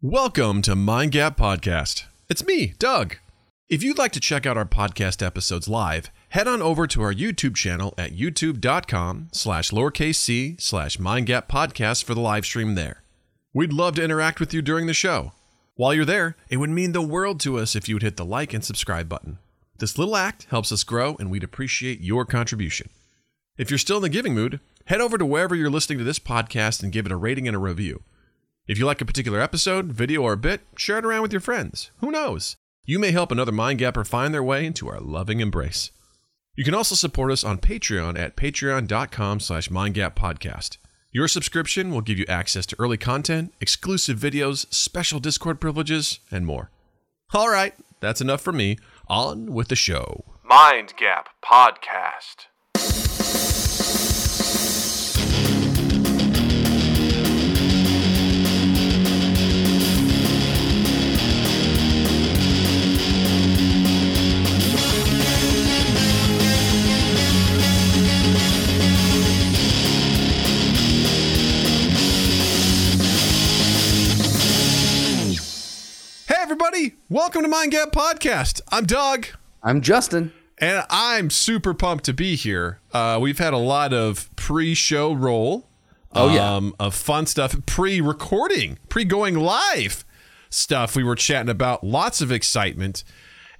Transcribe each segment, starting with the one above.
Welcome to Mind Gap Podcast. It's me, Doug. If you'd like to check out our podcast episodes live, head on over to our YouTube channel at youtube.com slash lowercase c slash mindgap podcast for the live stream there. We'd love to interact with you during the show. While you're there, it would mean the world to us if you would hit the like and subscribe button. This little act helps us grow and we'd appreciate your contribution. If you're still in the giving mood, head over to wherever you're listening to this podcast and give it a rating and a review. If you like a particular episode, video, or bit, share it around with your friends. Who knows? You may help another Mind Gapper find their way into our loving embrace. You can also support us on Patreon at patreon.com slash mindgappodcast. Your subscription will give you access to early content, exclusive videos, special Discord privileges, and more. All right, that's enough for me. On with the show. Mind Gap Podcast. Everybody, welcome to Mind Gap Podcast. I'm Doug. I'm Justin. And I'm super pumped to be here. Uh, we've had a lot of pre-show roll. Oh, yeah. um, of fun stuff, pre-recording, pre-going live stuff. We were chatting about lots of excitement.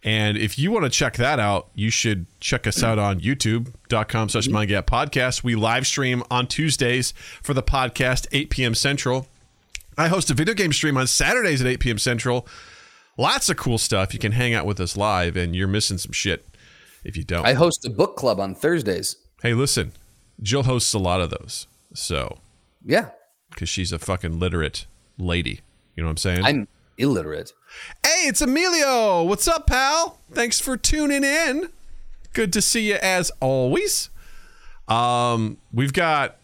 And if you want to check that out, you should check us out on youtube.com slash mindgap podcast. We live stream on Tuesdays for the podcast, 8 p.m. Central. I host a video game stream on Saturdays at 8 p.m. Central. Lots of cool stuff. You can hang out with us live, and you're missing some shit if you don't. I host a book club on Thursdays. Hey, listen, Jill hosts a lot of those. So, Yeah, because she's a fucking literate lady. You know what I'm saying? I'm illiterate. hey, it's Emilio. What's up, pal? Thanks for tuning in. Good to see you as always. Um, we've got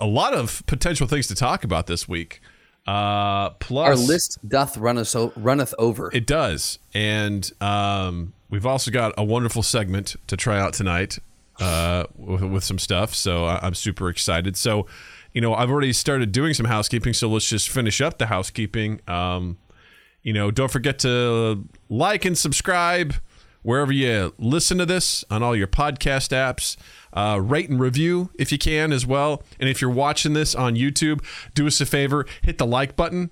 a lot of potential things to talk about this week. Uh, plus, Our list doth run us o- runneth over. It does. And um, we've also got a wonderful segment to try out tonight uh, with, with some stuff. So I- I'm super excited. So, you know, I've already started doing some housekeeping. So let's just finish up the housekeeping. Um, you know, don't forget to like and subscribe wherever you listen to this on all your podcast apps. Uh, rate and review if you can as well. And if you're watching this on YouTube, do us a favor, hit the like button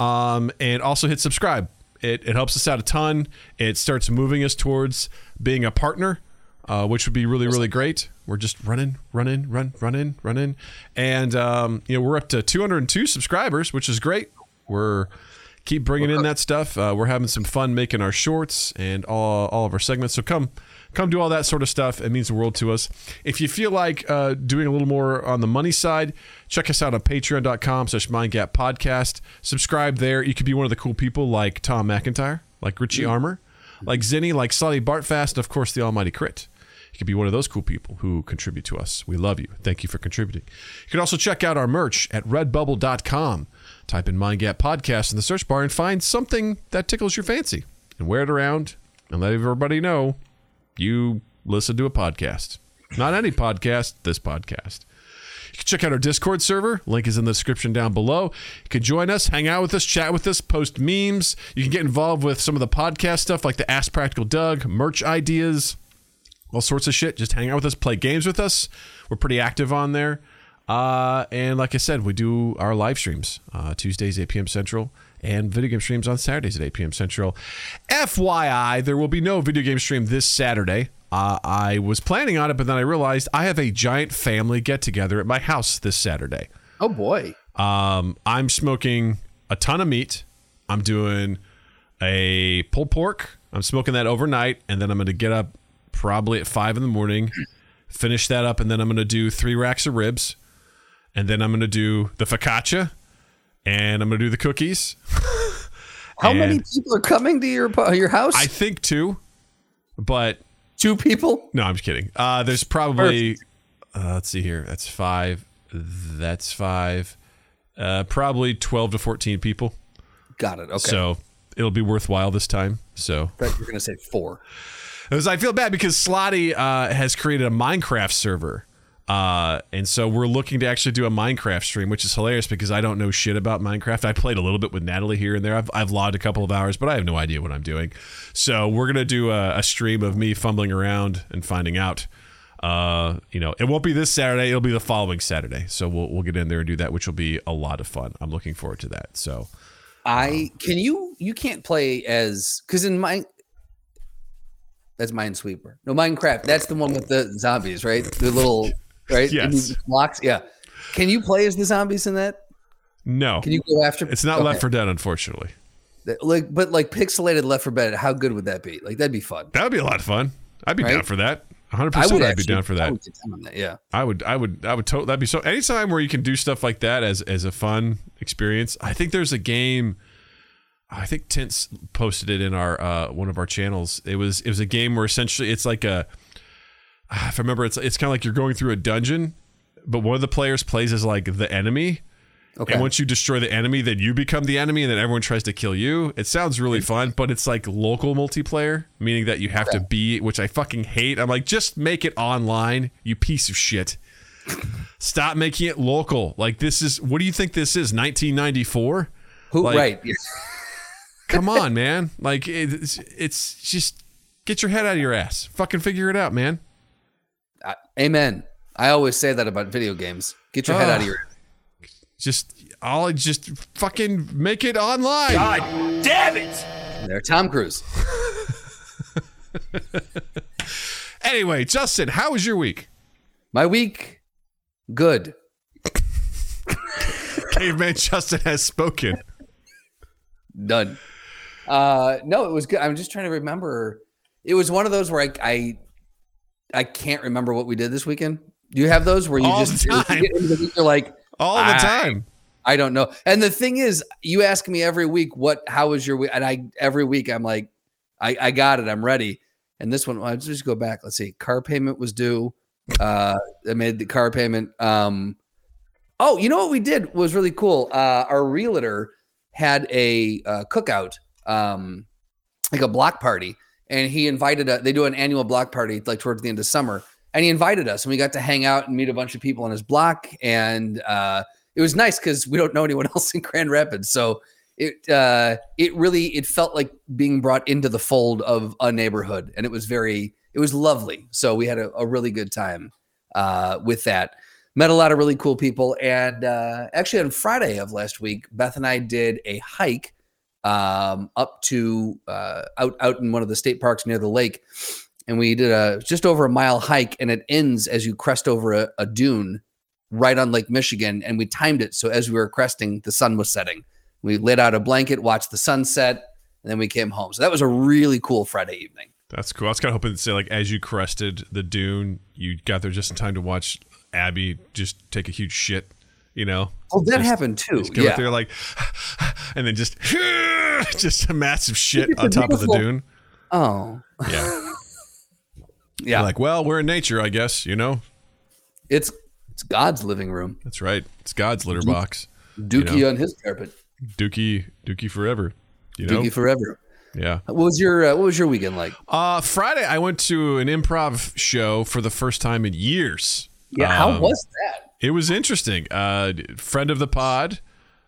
um, and also hit subscribe. It, it helps us out a ton. It starts moving us towards being a partner, uh, which would be really, really great. We're just running, running, run, running, running. And, um, you know, we're up to 202 subscribers, which is great. We're keep bringing in that stuff. Uh, we're having some fun making our shorts and all, all of our segments. So come, come do all that sort of stuff. It means the world to us. If you feel like uh, doing a little more on the money side, check us out on patreon.com slash mindgap podcast. Subscribe there. You could be one of the cool people like Tom McIntyre, like Richie Armour, like Zinni, like Slotty Bartfast, and of course the Almighty Crit. You could be one of those cool people who contribute to us. We love you. Thank you for contributing. You can also check out our merch at redbubble.com. Type in Mind Gap Podcast in the search bar and find something that tickles your fancy and wear it around and let everybody know you listen to a podcast. Not any podcast, this podcast. You can check out our Discord server. Link is in the description down below. You can join us, hang out with us, chat with us, post memes. You can get involved with some of the podcast stuff like the Ask Practical Doug, merch ideas, all sorts of shit. Just hang out with us, play games with us. We're pretty active on there. Uh, and like I said, we do our live streams uh, Tuesdays, 8 p.m. Central, and video game streams on Saturdays at 8 p.m. Central. FYI, there will be no video game stream this Saturday. Uh, I was planning on it, but then I realized I have a giant family get together at my house this Saturday. Oh boy. Um, I'm smoking a ton of meat. I'm doing a pulled pork. I'm smoking that overnight, and then I'm going to get up probably at five in the morning, finish that up, and then I'm going to do three racks of ribs, and then I'm going to do the focaccia, and I'm going to do the cookies. How many people are coming to your your house? I think two, but Two people. no, I'm just kidding. Uh, there's probably uh, let's see here. That's five. That's five. Uh, probably twelve to fourteen people. Got it. Okay. So it'll be worthwhile this time. So you're gonna say four. I feel bad because Slotty uh, has created a Minecraft server Uh, and so we're looking to actually do a Minecraft stream, which is hilarious because I don't know shit about Minecraft. I played a little bit with Natalie here and there. I've, I've logged a couple of hours, but I have no idea what I'm doing. So we're gonna do a, a stream of me fumbling around and finding out. Uh, you know, it won't be this Saturday. It'll be the following Saturday. So we'll we'll get in there and do that, which will be a lot of fun. I'm looking forward to that. So I can you you can't play as because in my that's Minesweeper. No, Minecraft. That's the one with the zombies, right? The little right Yes. blocks. Yeah. Can you play as the zombies in that? no, Can you go after? it's not Okay. Left 4 Dead, unfortunately. Like, but like pixelated Left 4 Dead. How good would that be? Like that'd be fun. That would be a lot of fun. I'd be Right? down for that. 100. I percent would I'd be down for I that. would on that. Yeah. I would, I would, I would. To- that'd be so. Anytime where you can do stuff like that as as a fun experience. I think there's a game. I think Tints posted it in our uh, one of our channels. It was it was a game where essentially it's like a. Ah, if I remember, it's it's kind of like you're going through a dungeon, but one of the players plays as like the enemy. Okay. And once you destroy the enemy, then you become the enemy, and then everyone tries to kill you. It sounds really fun, but it's like local multiplayer, meaning that you have to be, which I fucking hate. I'm like, just make it online, you piece of shit. Stop making it local. Like this is, what do you think this is? 1994? Who? like- right. Come on, man. Like it's, it's just get your head out of your ass. Fucking figure it out, man. Uh, Amen. I always say that about video games. Get your head out of Ugh. your. Just, I'll just fucking make it online. God damn it! There, Tom Cruise. Anyway, Justin, how was your week? My week, good. Caveman Justin has spoken. Done. Uh, no, it was good. I'm just trying to remember. It was one of those where I I, I can't remember what we did this weekend. Do you have those where you All just the time. you get into the week, you're like, All the I- time. I don't know. And the thing is, you ask me every week, what, how was your week? And I, every week, I'm like, I, I got it. I'm ready. And this one, let's just go back. Let's see. Car payment was due. Uh, I made the car payment. Um, oh, you know what we did was really cool. Uh, our realtor had a uh, cookout, um, like a block party, and he invited. us they do an annual block party like towards the end of summer, and he invited us, and we got to hang out and meet a bunch of people on his block, and uh, it was nice because we don't know anyone else in Grand Rapids, so it uh, it really it felt like being brought into the fold of a neighborhood, and it was very it was lovely. So we had a, a really good time uh, with that. Met a lot of really cool people, and uh, actually on Friday of last week, Beth and I did a hike um, up to uh, out out in one of the state parks near the lake, and we did a just over a mile hike, and it ends as you crest over a, a dune right on Lake Michigan, and we timed it so as we were cresting, the sun was setting. We lit out a blanket, watched the sunset, and then we came home. So that was a really cool Friday evening. That's cool. I was kind of hoping to say, like, as you crested the dune, you got there just in time to watch Abby just take a huge shit, you know? Oh, that Just- happened too. Just Yeah. up there, like, and then just, just a massive shit on top of the dune. Oh, Yeah. yeah. Like, well, we're in nature, I guess, you know? it's it's God's living room. That's right. It's God's litter box. Dookie know? on his carpet. Dookie, Dookie forever, you know? Dookie forever. Yeah. What was your uh, What was your weekend like? Uh, Friday, I went to an improv show for the first time in years. Yeah, how Um, was that? It was interesting. Uh, friend of the pod,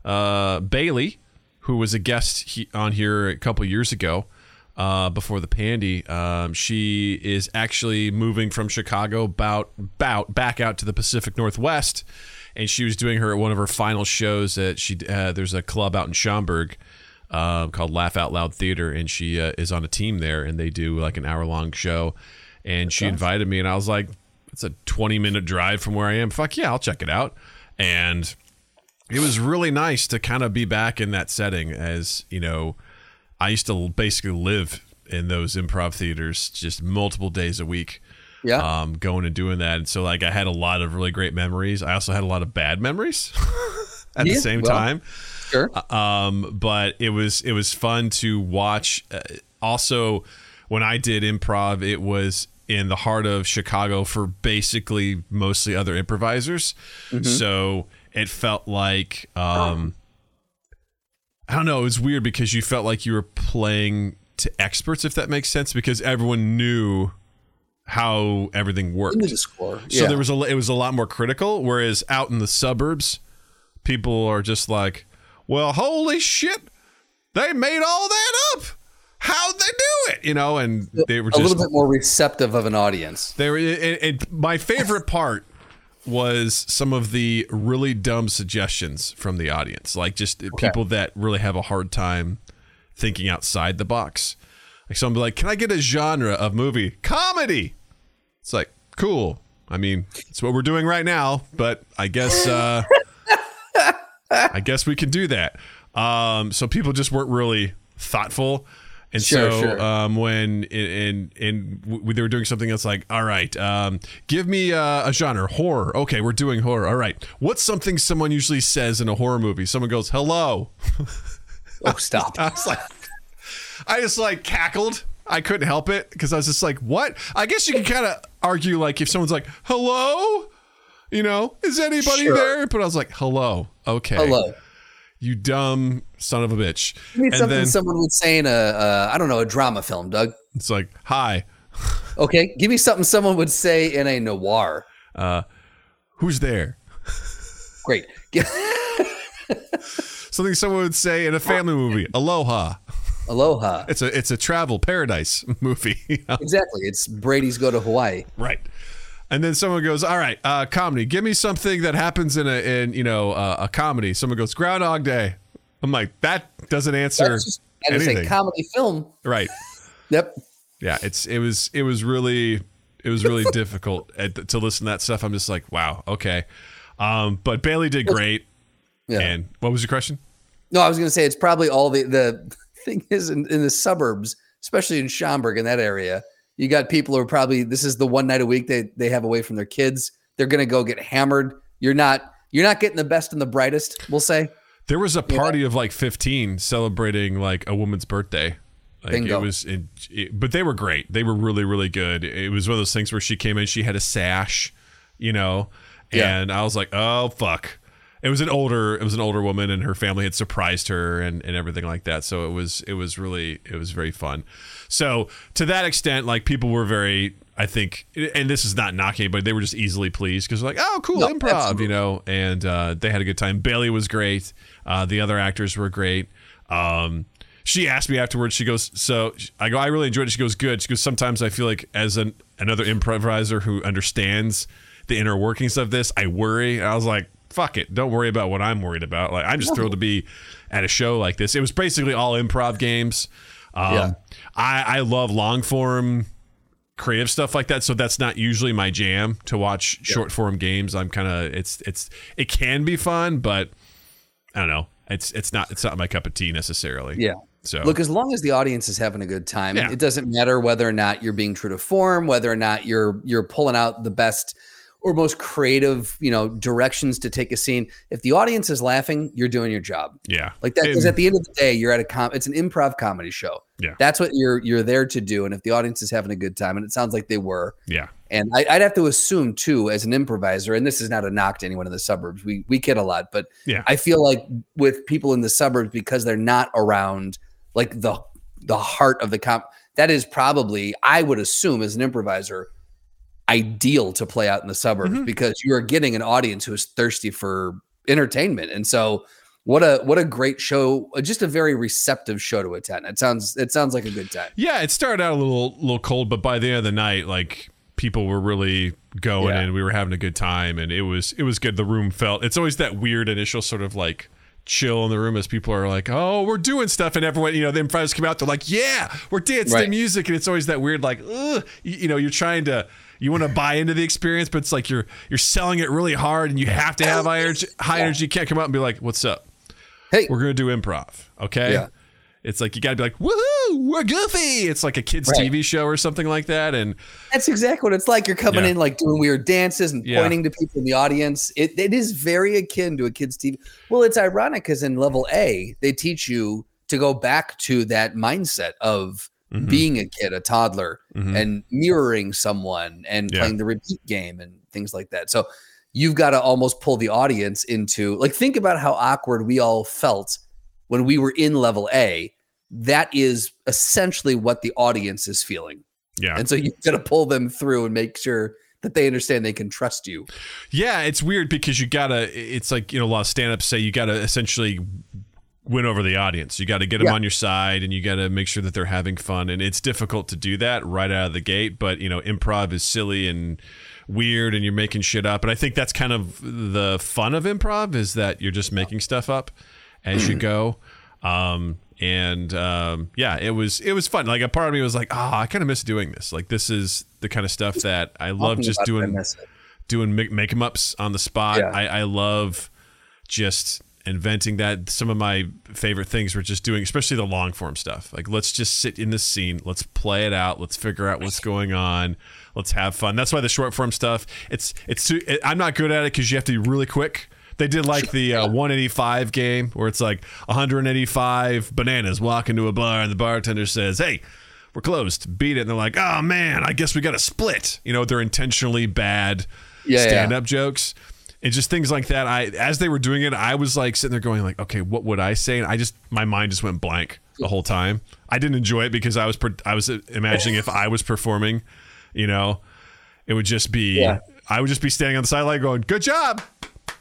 uh, Bailey, who was a guest he, on here a couple years ago, uh, before the pandy. Um, she is actually moving from Chicago about, about back out to the Pacific Northwest, and she was doing her one of her final shows. That she uh, there's a club out in Schaumburg. Uh, called Laugh Out Loud Theater, and she uh, is on a team there, and they do like an hour long show. And she invited me, and I was like, "It's a 20 minute drive from where I am. Fuck yeah, I'll check it out." And it was really nice to kind of be back in that setting as you know i used to basically live in those improv theaters just multiple days a week Yeah. um, going and doing that and so like i had a lot of really great memories i also had a lot of bad memories at Yeah, the same well, time sure. um, but it was it was fun to watch. Uh, also, when I did improv, it was in the heart of Chicago for basically mostly other improvisers. So it felt like um, I don't know. It was weird because you felt like you were playing to experts, if that makes sense, because everyone knew how everything worked. The score. So there was a it was a lot more critical. Whereas out in the suburbs, people are just like, "Well, holy shit, they made all that up. How'd they do it?" You know, and they were just, a little bit more receptive of an audience. they were. And, and my favorite part was some of the really dumb suggestions from the audience, like just people that really have a hard time thinking outside the box. Like someone be like, "Can I get a genre of movie comedy?" It's like, cool. I mean, it's what we're doing right now, but I guess uh, I guess we can do that. Um, so people just weren't really thoughtful, and Sure, so sure. um, when in in, in w- they were doing something that's like, all right, um, give me uh, a genre, horror. Okay, we're doing horror. All right, what's something someone usually says in a horror movie? Someone goes, "Hello." Oh, stop. I was like, I just like cackled. I couldn't help it because I was just like, what? I guess you can kind of argue like if someone's like, hello, you know, is anybody Sure. there? But I was like, hello, okay, Hello. You dumb son of a bitch. Give me and something then someone would say in a, uh, I don't know, a drama film, Doug. it's like, hi, Okay. Give me something someone would say in a noir. uh, who's there? Great. Something someone would say in a family movie, aloha. Aloha. It's a it's a travel paradise movie. you know? Exactly. It's Brady's go to Hawaii. Right. And then someone goes, "All right, uh, comedy. Give me something that happens in a in you know uh, a comedy." Someone goes, "Groundhog Day." I'm like, that doesn't answer That's just, and it's a comedy film. right. Yep. Yeah, it's it was it was really it was really difficult at, to listen to that stuff. I'm just like, wow, okay. Um, but Bailey did great. Yeah. And what was your question? No, I was going to say it's probably all the the thing is in, in the suburbs, especially in Schaumburg in that area. You got people who are probably this is the one night a week they they have away from their kids. They're going to go get hammered. You're not you're not getting the best and the brightest. We'll say. There was a party of like 15 celebrating like a woman's birthday. Like Bingo. it was, it, it- but they were great. They were really, really good. It was one of those things where she came in, she had a sash, you know, Yeah. and I was like, oh fuck. It was an older, it was an older woman, and her family had surprised her and, and everything like that. So it was, it was really, it was very fun. So to that extent, like people were very, I think, and this is not knocking, but they were just easily pleased because like, oh, cool No, improv, absolutely. you know, and uh, they had a good time. Bailey was great. Uh, the other actors were great. Um, she asked me afterwards. She goes, "So I go, I really enjoyed it." She goes, "Good." She goes, "Sometimes I feel like as an another improviser who understands the inner workings of this, I worry." And I was like, "Fuck it, don't worry about what I'm worried about." Like I'm just thrilled to be at a show like this. It was basically all improv games. Um, Yeah. I I love long form creative stuff like that so that's not usually my jam to watch short form games i'm kind of it's it's it can be fun but i don't know it's it's not it's not my cup of tea necessarily Yeah. so Look, as long as the audience is having a good time, Yeah. it doesn't matter whether or not you're being true to form, whether or not you're you're pulling out the best or most creative, you know, directions to take a scene. If the audience is laughing, you're doing your job. yeah Like that, because at the end of the day, you're at a com. It's an improv comedy show. Yeah. that's what you're you're there to do. And if the audience is having a good time, and it sounds like they were, yeah and I, I'd have to assume too, as an improviser, and this is not a knock to anyone in the suburbs. We we kid a lot, but Yeah. I feel like with people in the suburbs because they're not around like the the heart of the comp. That is probably, I would assume, as an improviser, ideal to play out in the suburbs Mm-hmm. because you are getting an audience who is thirsty for entertainment, and so. What a what a great show! Just a very receptive show to attend. It sounds it sounds like a good time. yeah it started out a little little cold but by the end of the night like people were really going Yeah. and we were having a good time and it was it was good the room felt it's always that weird initial sort of like chill in the room as people are like oh we're doing stuff and everyone you know the improvisers come out they're like yeah we're dancing to Right. music and it's always that weird like Ugh, you, you know you're trying to you want to buy into the experience but it's like you're you're selling it really hard and you have to have high energy high energy you can't come out and be like what's up Hey, we're gonna do improv okay Yeah. it's like you gotta be like woohoo we're goofy it's like a kids Right. tv show or something like that and That's exactly what it's like. You're coming Yeah. in like doing weird dances and Yeah. pointing to people in the audience. It, it is very akin to a kid's TV. Well, it's ironic because in level A, they teach you to go back to that mindset of Mhm. being a kid, a toddler, Mhm. and mirroring someone and Yeah. playing the repeat game and things like that. So you've got to almost pull the audience into like think about how awkward we all felt when we were in level A. That is essentially what the audience is feeling Yeah. And so you've got to pull them through and make sure that they understand they can trust you. Yeah, it's weird because you gotta. It's like you know a lot of stand-ups say you gotta essentially win over the audience. You got to get them Yeah. on your side, and you got to make sure that they're having fun. And it's difficult to do that right out of the gate. But you know, improv is silly and weird, and you're making shit up. And I think that's kind of the fun of improv is that you're just making stuff up as you go. Um, and um, yeah, it was it was fun. Like a part of me was like, oh, I kind of miss doing this. Like this is the kind of stuff that I love just about it, I doing doing make, make 'em ups on the spot. Yeah. I, I love just inventing that. Some of my favorite things were just doing, especially the long form stuff. Like let's just sit in the scene, let's play it out, let's figure out what's going on, let's have fun. That's why the short form stuff. It's it's too. It, I'm not good at it because you have to be really quick. They did like the uh, 185 game where it's like 185 bananas walk into a bar and the bartender says, "Hey." We're closed. Beat it. And they're like, oh man, I guess we got to split. You know, they're intentionally bad Yeah, yeah. stand up jokes and just things like that. I as they were doing it, I was like sitting there going like, okay, what would I say? And I just my mind just went blank the whole time. I didn't enjoy it because I was per- I was imagining if I was performing, you know, it would just be Yeah. I would just be standing on the sideline going, good job.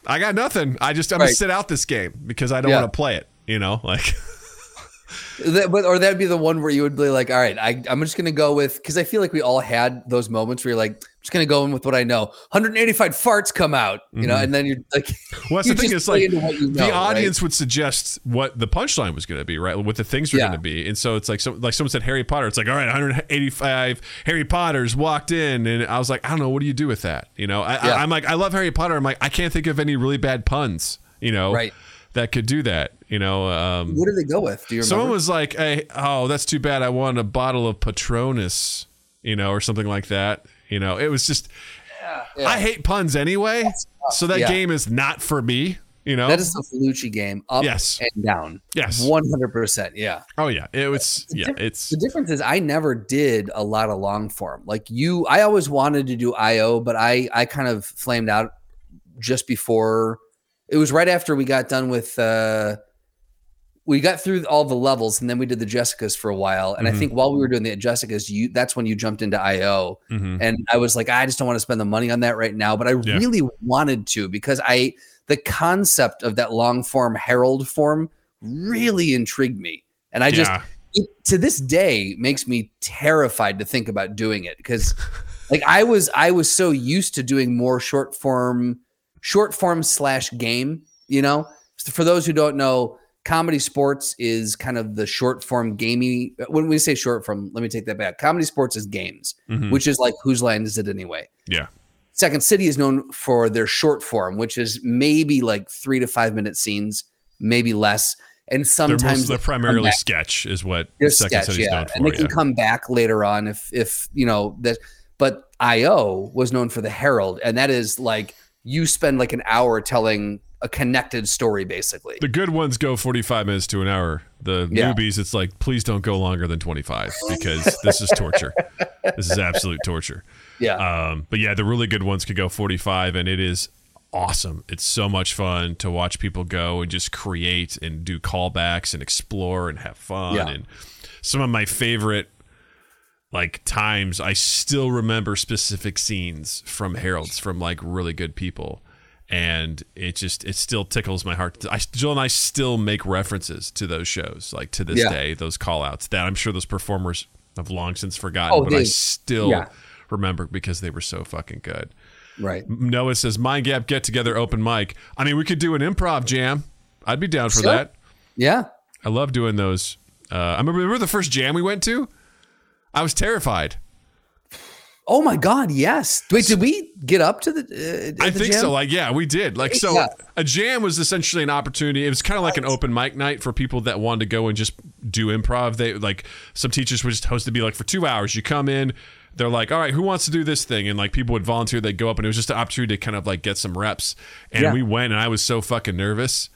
I got nothing. I just I'm gonna sit out this game because I don't Yeah. want to play it. You know, like That, but or that'd be the one where you would be like, all right, I, I'm just gonna go with because I feel like we all had those moments where you're like, just gonna go in with what I know. 185 farts come out, you know, and then you're like, Mm-hmm. Well, that's you the thing is like play into what you know, the right? audience would suggest what the punchline was going to be, right? What the things were Yeah. going to be, and so it's like so like someone said Harry Potter. It's like all right, 185 Harry Potters walked in, and I was like, I don't know, what do you do with that? You know, I, Yeah. I, I'm like, I love Harry Potter. I'm like, I can't think of any really bad puns, you know, Right. that could do that. You know, um, What did they go with? Do you remember? someone was like, hey, oh, that's too bad. I want a bottle of Patronus, you know, or something like that. You know, it was just. Yeah. I hate puns anyway, so that Yeah. game is not for me. You know, that is the Felucci game, up Yes. and down. Yes. 100. percent Yeah. Oh yeah, it was. Yeah, it's The difference is I never did a lot of long form. Like you, I always wanted to do IO, but I I kind of flamed out just before. It was right after we got done with. uh we got through all the levels and then we did the Jessicas for a while. And I Mhm. think while we were doing the Jessicas, you that's when you jumped into IO. mhm. And I was like, I just don't want to spend the money on that right now. But I Yeah. really wanted to because I the concept of that long form Harold form really intrigued me. And I just yeah. it, to this day makes me terrified to think about doing it because like I was I was so used to doing more short form short form slash game, you know? For those who don't know, comedy sports is kind of the short form gamey when we say short form, let me take that back. Comedy sports is games, Mhm. which is like whose line is it anyway? yeah. Second City is known for their short form, which is maybe like 3 to 5 minute scenes, maybe less. And They're, sometimes most, they're they come primarily back- sketch, is what they're Second sketch, City's yeah, known for. and they yeah. can come back later on if if you know that. But IO was known for the Harold, and that is like you spend like an hour telling a connected story, basically. the good ones go 45 minutes to an hour. The Yeah. newbies, it's like, please don't go longer than 25 because this is torture. this is absolute torture. Yeah, Um, but yeah, the really good ones could go 45, and it is awesome. It's so much fun to watch people go and just create and do callbacks and explore and have fun. Yeah. And some of my favorite like times, I still remember specific scenes from Harolds from like really good people. And it just it still tickles my heart. I Jill and I still make references to those shows, like to this Yeah. day, those call outs that I'm sure those performers have long since forgotten, Oh, but I still yeah. remember because they were so fucking good. right. Noah says Mind Gap get together open mic. I mean, we could do an improv jam. I'd be down for Sure. that. Yeah, I love doing those. Uh, I remember, remember the first jam we went to. I was terrified. Oh my God! Yes. Wait, did we get up to the? Uh, I the think jam? so. Like, yeah, we did. Like, so Yeah. a jam was essentially an opportunity. It was kind of like an open mic night for people that wanted to go and just do improv. They like some teachers would just host to be like for two hours. You come in, they're like, all right, who wants to do this thing? And like people would volunteer. They'd go up, and it was just an opportunity to kind of like get some reps. And Yeah. we went, and I was so fucking nervous.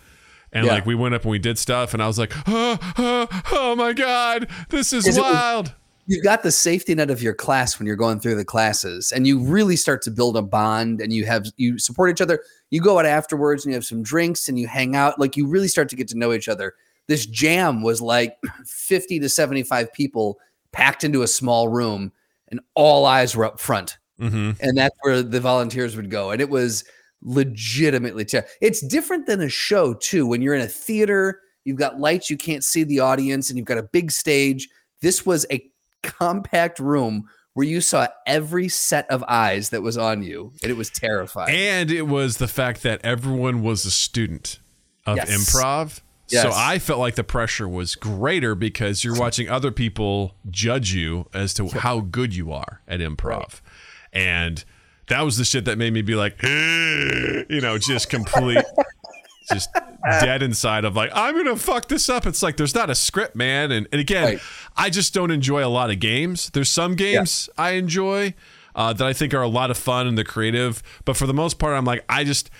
And Yeah. like we went up and we did stuff, and I was like, oh, oh, oh my god, this is, Is it- wild. You've got the safety net of your class when you're going through the classes and you really start to build a bond and you have you support each other. You go out afterwards and you have some drinks and you hang out. Like you really start to get to know each other. This jam was like 50 to 75 people packed into a small room and all eyes were up front, Mm-hmm. and that's where the volunteers would go, and it was legitimately ter- it's different than a show too. When you're in a theater you've got lights you can't see the audience and you've got a big stage. This was a compact room where you saw every set of eyes that was on you and it was terrifying And it was the fact that everyone was a student of Yes. improv. So I felt like the pressure was greater because you're watching other people judge you as to how good you are at improv. And that was the shit that made me be like, eh, you know, just complete, just dead inside of like, I'm going to fuck this up. It's like, there's not a script, man. And, and again, Right. I just don't enjoy a lot of games. There's some games I enjoy uh, that I think are a lot of fun and they're creative. But for the most part, I'm like, I just,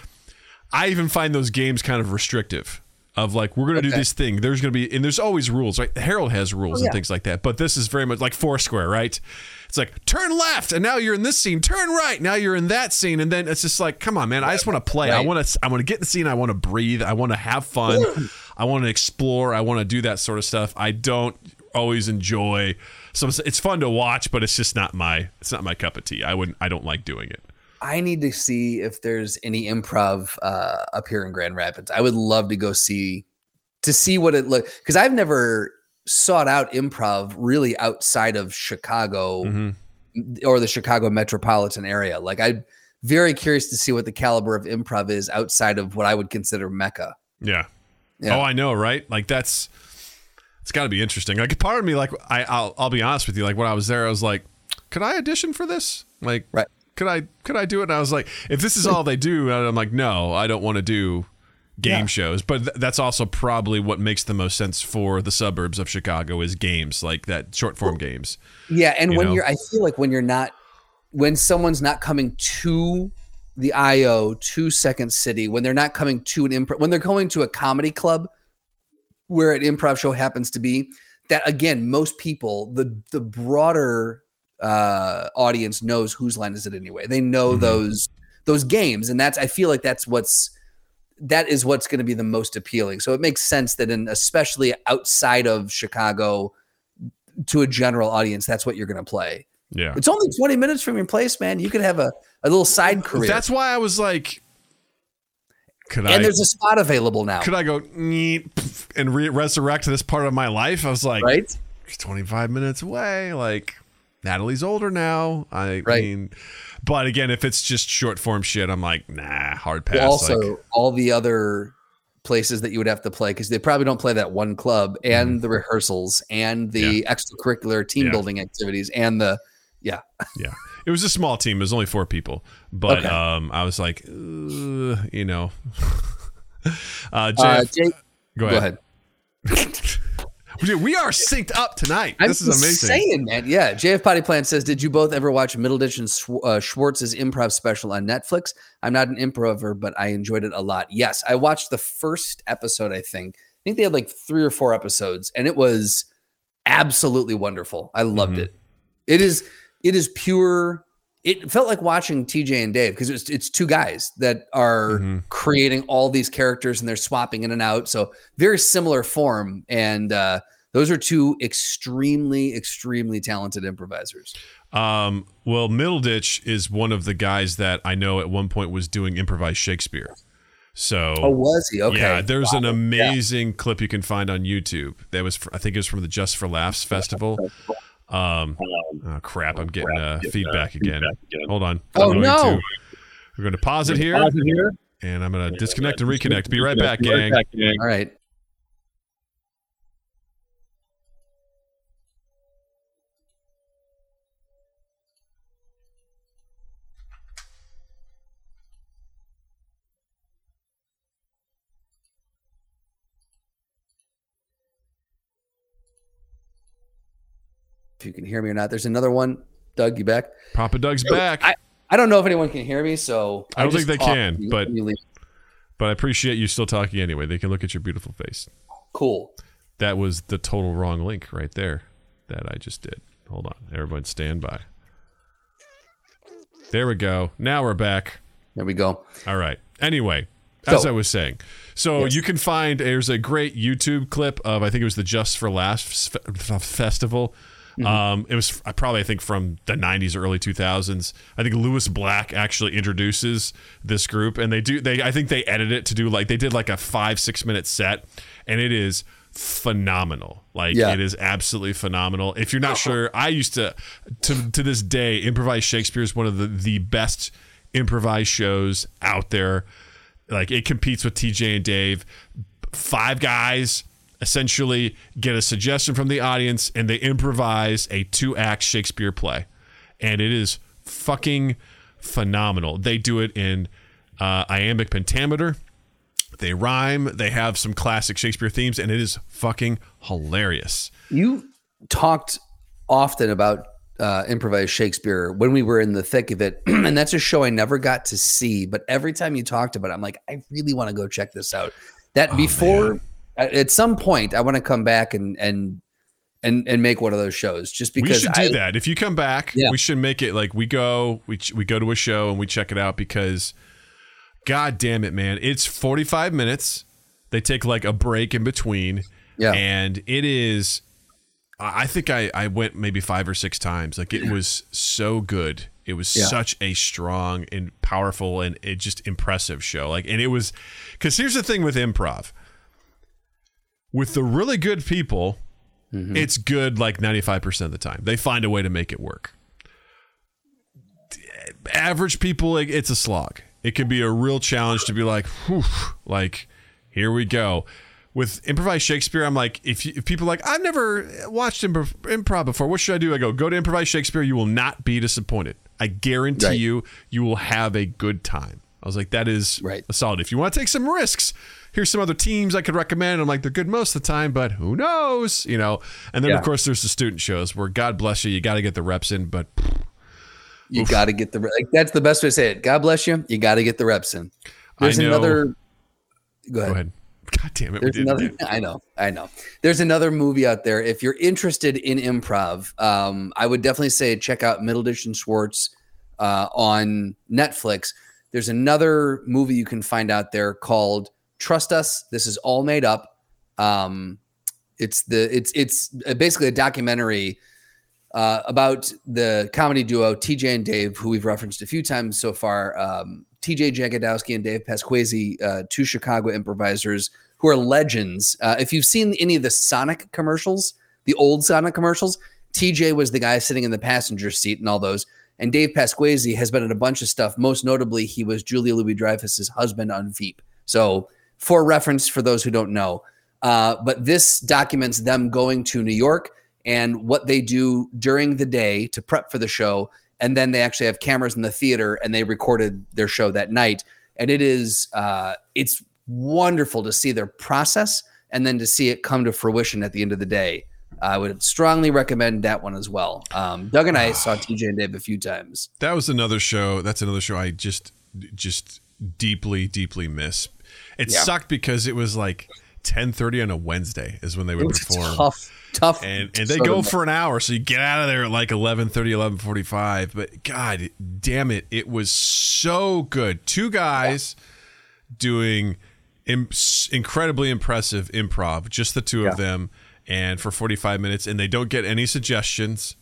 I even find those games kind of restrictive. Of like, we're gonna do this thing. There's gonna be, and there's always rules, right? Harold has rules and yeah. things like that. But this is very much like Foursquare, right? It's like turn left, and now you're in this scene. Turn right, now you're in that scene, and then it's just like, come on, man. I just want to play. I want to. I want to get in the scene. I want to breathe. I want to have fun. I want to explore. I want to do that sort of stuff. I don't always enjoy. Some. It's fun to watch, but it's just not my. It's not my cup of tea. I wouldn't. I don't like doing it. I need to see if there's any improv uh, up here in Grand Rapids. I would love to go see to see what it look because I've never sought out improv really outside of Chicago Mhm. or the Chicago metropolitan area. Like I'm very curious to see what the caliber of improv is outside of what I would consider Mecca. Yeah. Yeah. Oh, I know, right? Like that's it's got to be interesting. Like part of me, like I, I'll, I'll be honest with you. Like when I was there, I was like, could I audition for this? Like, Right. Could I? Could I do it? And I was like, if this is all they do, I'm like, no, I don't want to do game Yeah. shows. But th- that's also probably what makes the most sense for the suburbs of Chicago is games like that, short form games. Yeah, and You when know? you're, I feel like when you're not, when someone's not coming to the IO to Second City, when they're not coming to an improv, when they're going to a comedy club, where an improv show happens to be, that again, most people, the the broader uh audience knows whose line is it anyway. They know Mhm. those those games, and that's I feel like that's what's that is what's going to be the most appealing. So it makes sense that in especially outside of Chicago to a general audience, that's what you're going to play. Yeah. It's only 20 minutes from your place, man. You could have a, a little side career. That's why I was like, could and I? there's a spot available now, Could I go and re- resurrect this part of my life? I was like, right? 25 minutes away. Like Natalie's older now. I Right. mean, but again, if it's just short form shit, I'm like, nah, hard pass. Well, also, like, all the other places that you would have to play because they probably don't play that one club and the rehearsals and the extracurricular team Mm-hmm. Yeah. building activities and the yeah yeah, it was a small team. It was only four people, but Okay. um, I was like, you know, uh, JF, uh, Jay, go go ahead. ahead. Dude, we are synced up tonight. I'm this is amazing. Saying, man, yeah. JF Potty Plant says, "Did you both ever watch Middleditch and Schw- uh, Schwartz's improv special on Netflix? I'm not an improver, but I enjoyed it a lot. Yes, I watched the first episode. I think. I think they had like three or four episodes, and it was absolutely wonderful. I loved Mhm. it. It is. It is pure. It felt like watching TJ and Dave because it's it's two guys that are Mhm. creating all these characters and they're swapping in and out. So very similar form. And uh, those are two extremely, extremely talented improvisers. Um, well, Middleditch is one of the guys that I know at one point was doing improvised Shakespeare. So Oh, was he? Okay. Yeah, there's an amazing clip you can find on YouTube. That was, I think, it was from the Just for Laughs festival. Um, oh crap! I'm getting uh, feedback again. Hold on. Oh, I'm going no. To, we're going to pause it here, and I'm going to disconnect and reconnect. Be right back, gang. all right. If you can hear me or not, there's another one. Doug, you back? Papa Doug's back, I, I don't know if anyone can hear me, so I don't just think they can, You- but- but I appreciate you still talking anyway. They can look at your beautiful face. cool. That was the total wrong link right there that I just did. Hold on. Everyone stand by. There we go. Now we're back. There we go. All right. Anyway, as So- I was saying, so Yes. you can find there's a great YouTube clip of I think it was the Just for Laughs f- f- festival. Um, it was I probably I think from the '90s, early 2000s. I think Lewis Black actually introduces this group, and they do they I think they edit it to do like they did like a five six minute set, and it is phenomenal. Like Yeah. it is absolutely phenomenal. If you're not sure, I used to to to this day improvise Shakespeare is one of the the best improvised shows out there. Like it competes with TJ and Dave. Five guys essentially get a suggestion from the audience and they improvise a two act Shakespeare play. And it is fucking phenomenal. They do it in uh, iambic pentameter. They rhyme. They have some classic Shakespeare themes, and it is fucking hilarious. You talked often about uh, improvised Shakespeare when we were in the thick of it, and that's a show I never got to see. But every time you talked about it, I'm like, I really want to go check this out. That Oh, before, at at some point, I want to come back and and and and make one of those shows just because we should do I, that. If you come back, Yeah. we should make it like we go, we ch- we go to a show and we check it out because, god damn it, man, it's forty five minutes. They take like a break in between, Yeah. and it is. I think I I went maybe five or six times. Like it was so good. It was Yeah. such a strong and powerful and it just impressive show. Like, and it was because here's the thing with improv. With the really good people, mm-hmm. it's good like 95% of the time. They find a way to make it work. Average people, like, it's a slog. It can be a real challenge to be like, whew, like, here we go. With improvised Shakespeare, I'm like, if, you, if people are like, I've never watched improv, improv before, what should I do? I go, go to improvised Shakespeare. You will not be disappointed. I guarantee Right. you, you will have a good time. I was like, that is Right. a solid. If you want to take some risks, here's some other teams I could recommend. I'm like, they're good most of the time, but who knows? You know. And then Yeah. of course there's the student shows where God bless you, you got to get the reps in. But you got to get the like that's the best way to say it. God bless you. You got to get the reps in. There's another. Go ahead. go ahead. God damn it, There's another. it. I know. I know. There's another movie out there. If you're interested in improv, um, I would definitely say check out Middleditch and Schwartz uh, on Netflix. There's another movie you can find out there called Trust Us. This is all made up. Um, it's the it's it's basically a documentary uh, about the comedy duo TJ and Dave, who we've referenced a few times so far. Um, TJ Jagodowski and Dave Pasquesi, uh, two Chicago improvisers who are legends. Uh, if you've seen any of the Sonic commercials, the old Sonic commercials, TJ was the guy sitting in the passenger seat and all those. And Dave Pasquesi has been in a bunch of stuff. Most notably, he was Julia Louis Dreyfus's husband on Veep. So, for reference for those who don't know, uh, but this documents them going to New York and what they do during the day to prep for the show. And then they actually have cameras in the theater and they recorded their show that night. And it is, uh, it's wonderful to see their process and then to see it come to fruition at the end of the day. I would strongly recommend that one as well. Um, Doug and I saw TJ and Dave a few times. That was another show. That's another show I just just deeply deeply miss. It Yeah. sucked because it was like 10:30 on a Wednesday is when they would perform. Tough, tough. and and they go for an hour so you get out of there at like 11.30 11.45 but god damn it it was so good two guys doing Im- incredibly impressive improv just the two of them and for 45 minutes and they don't get any suggestions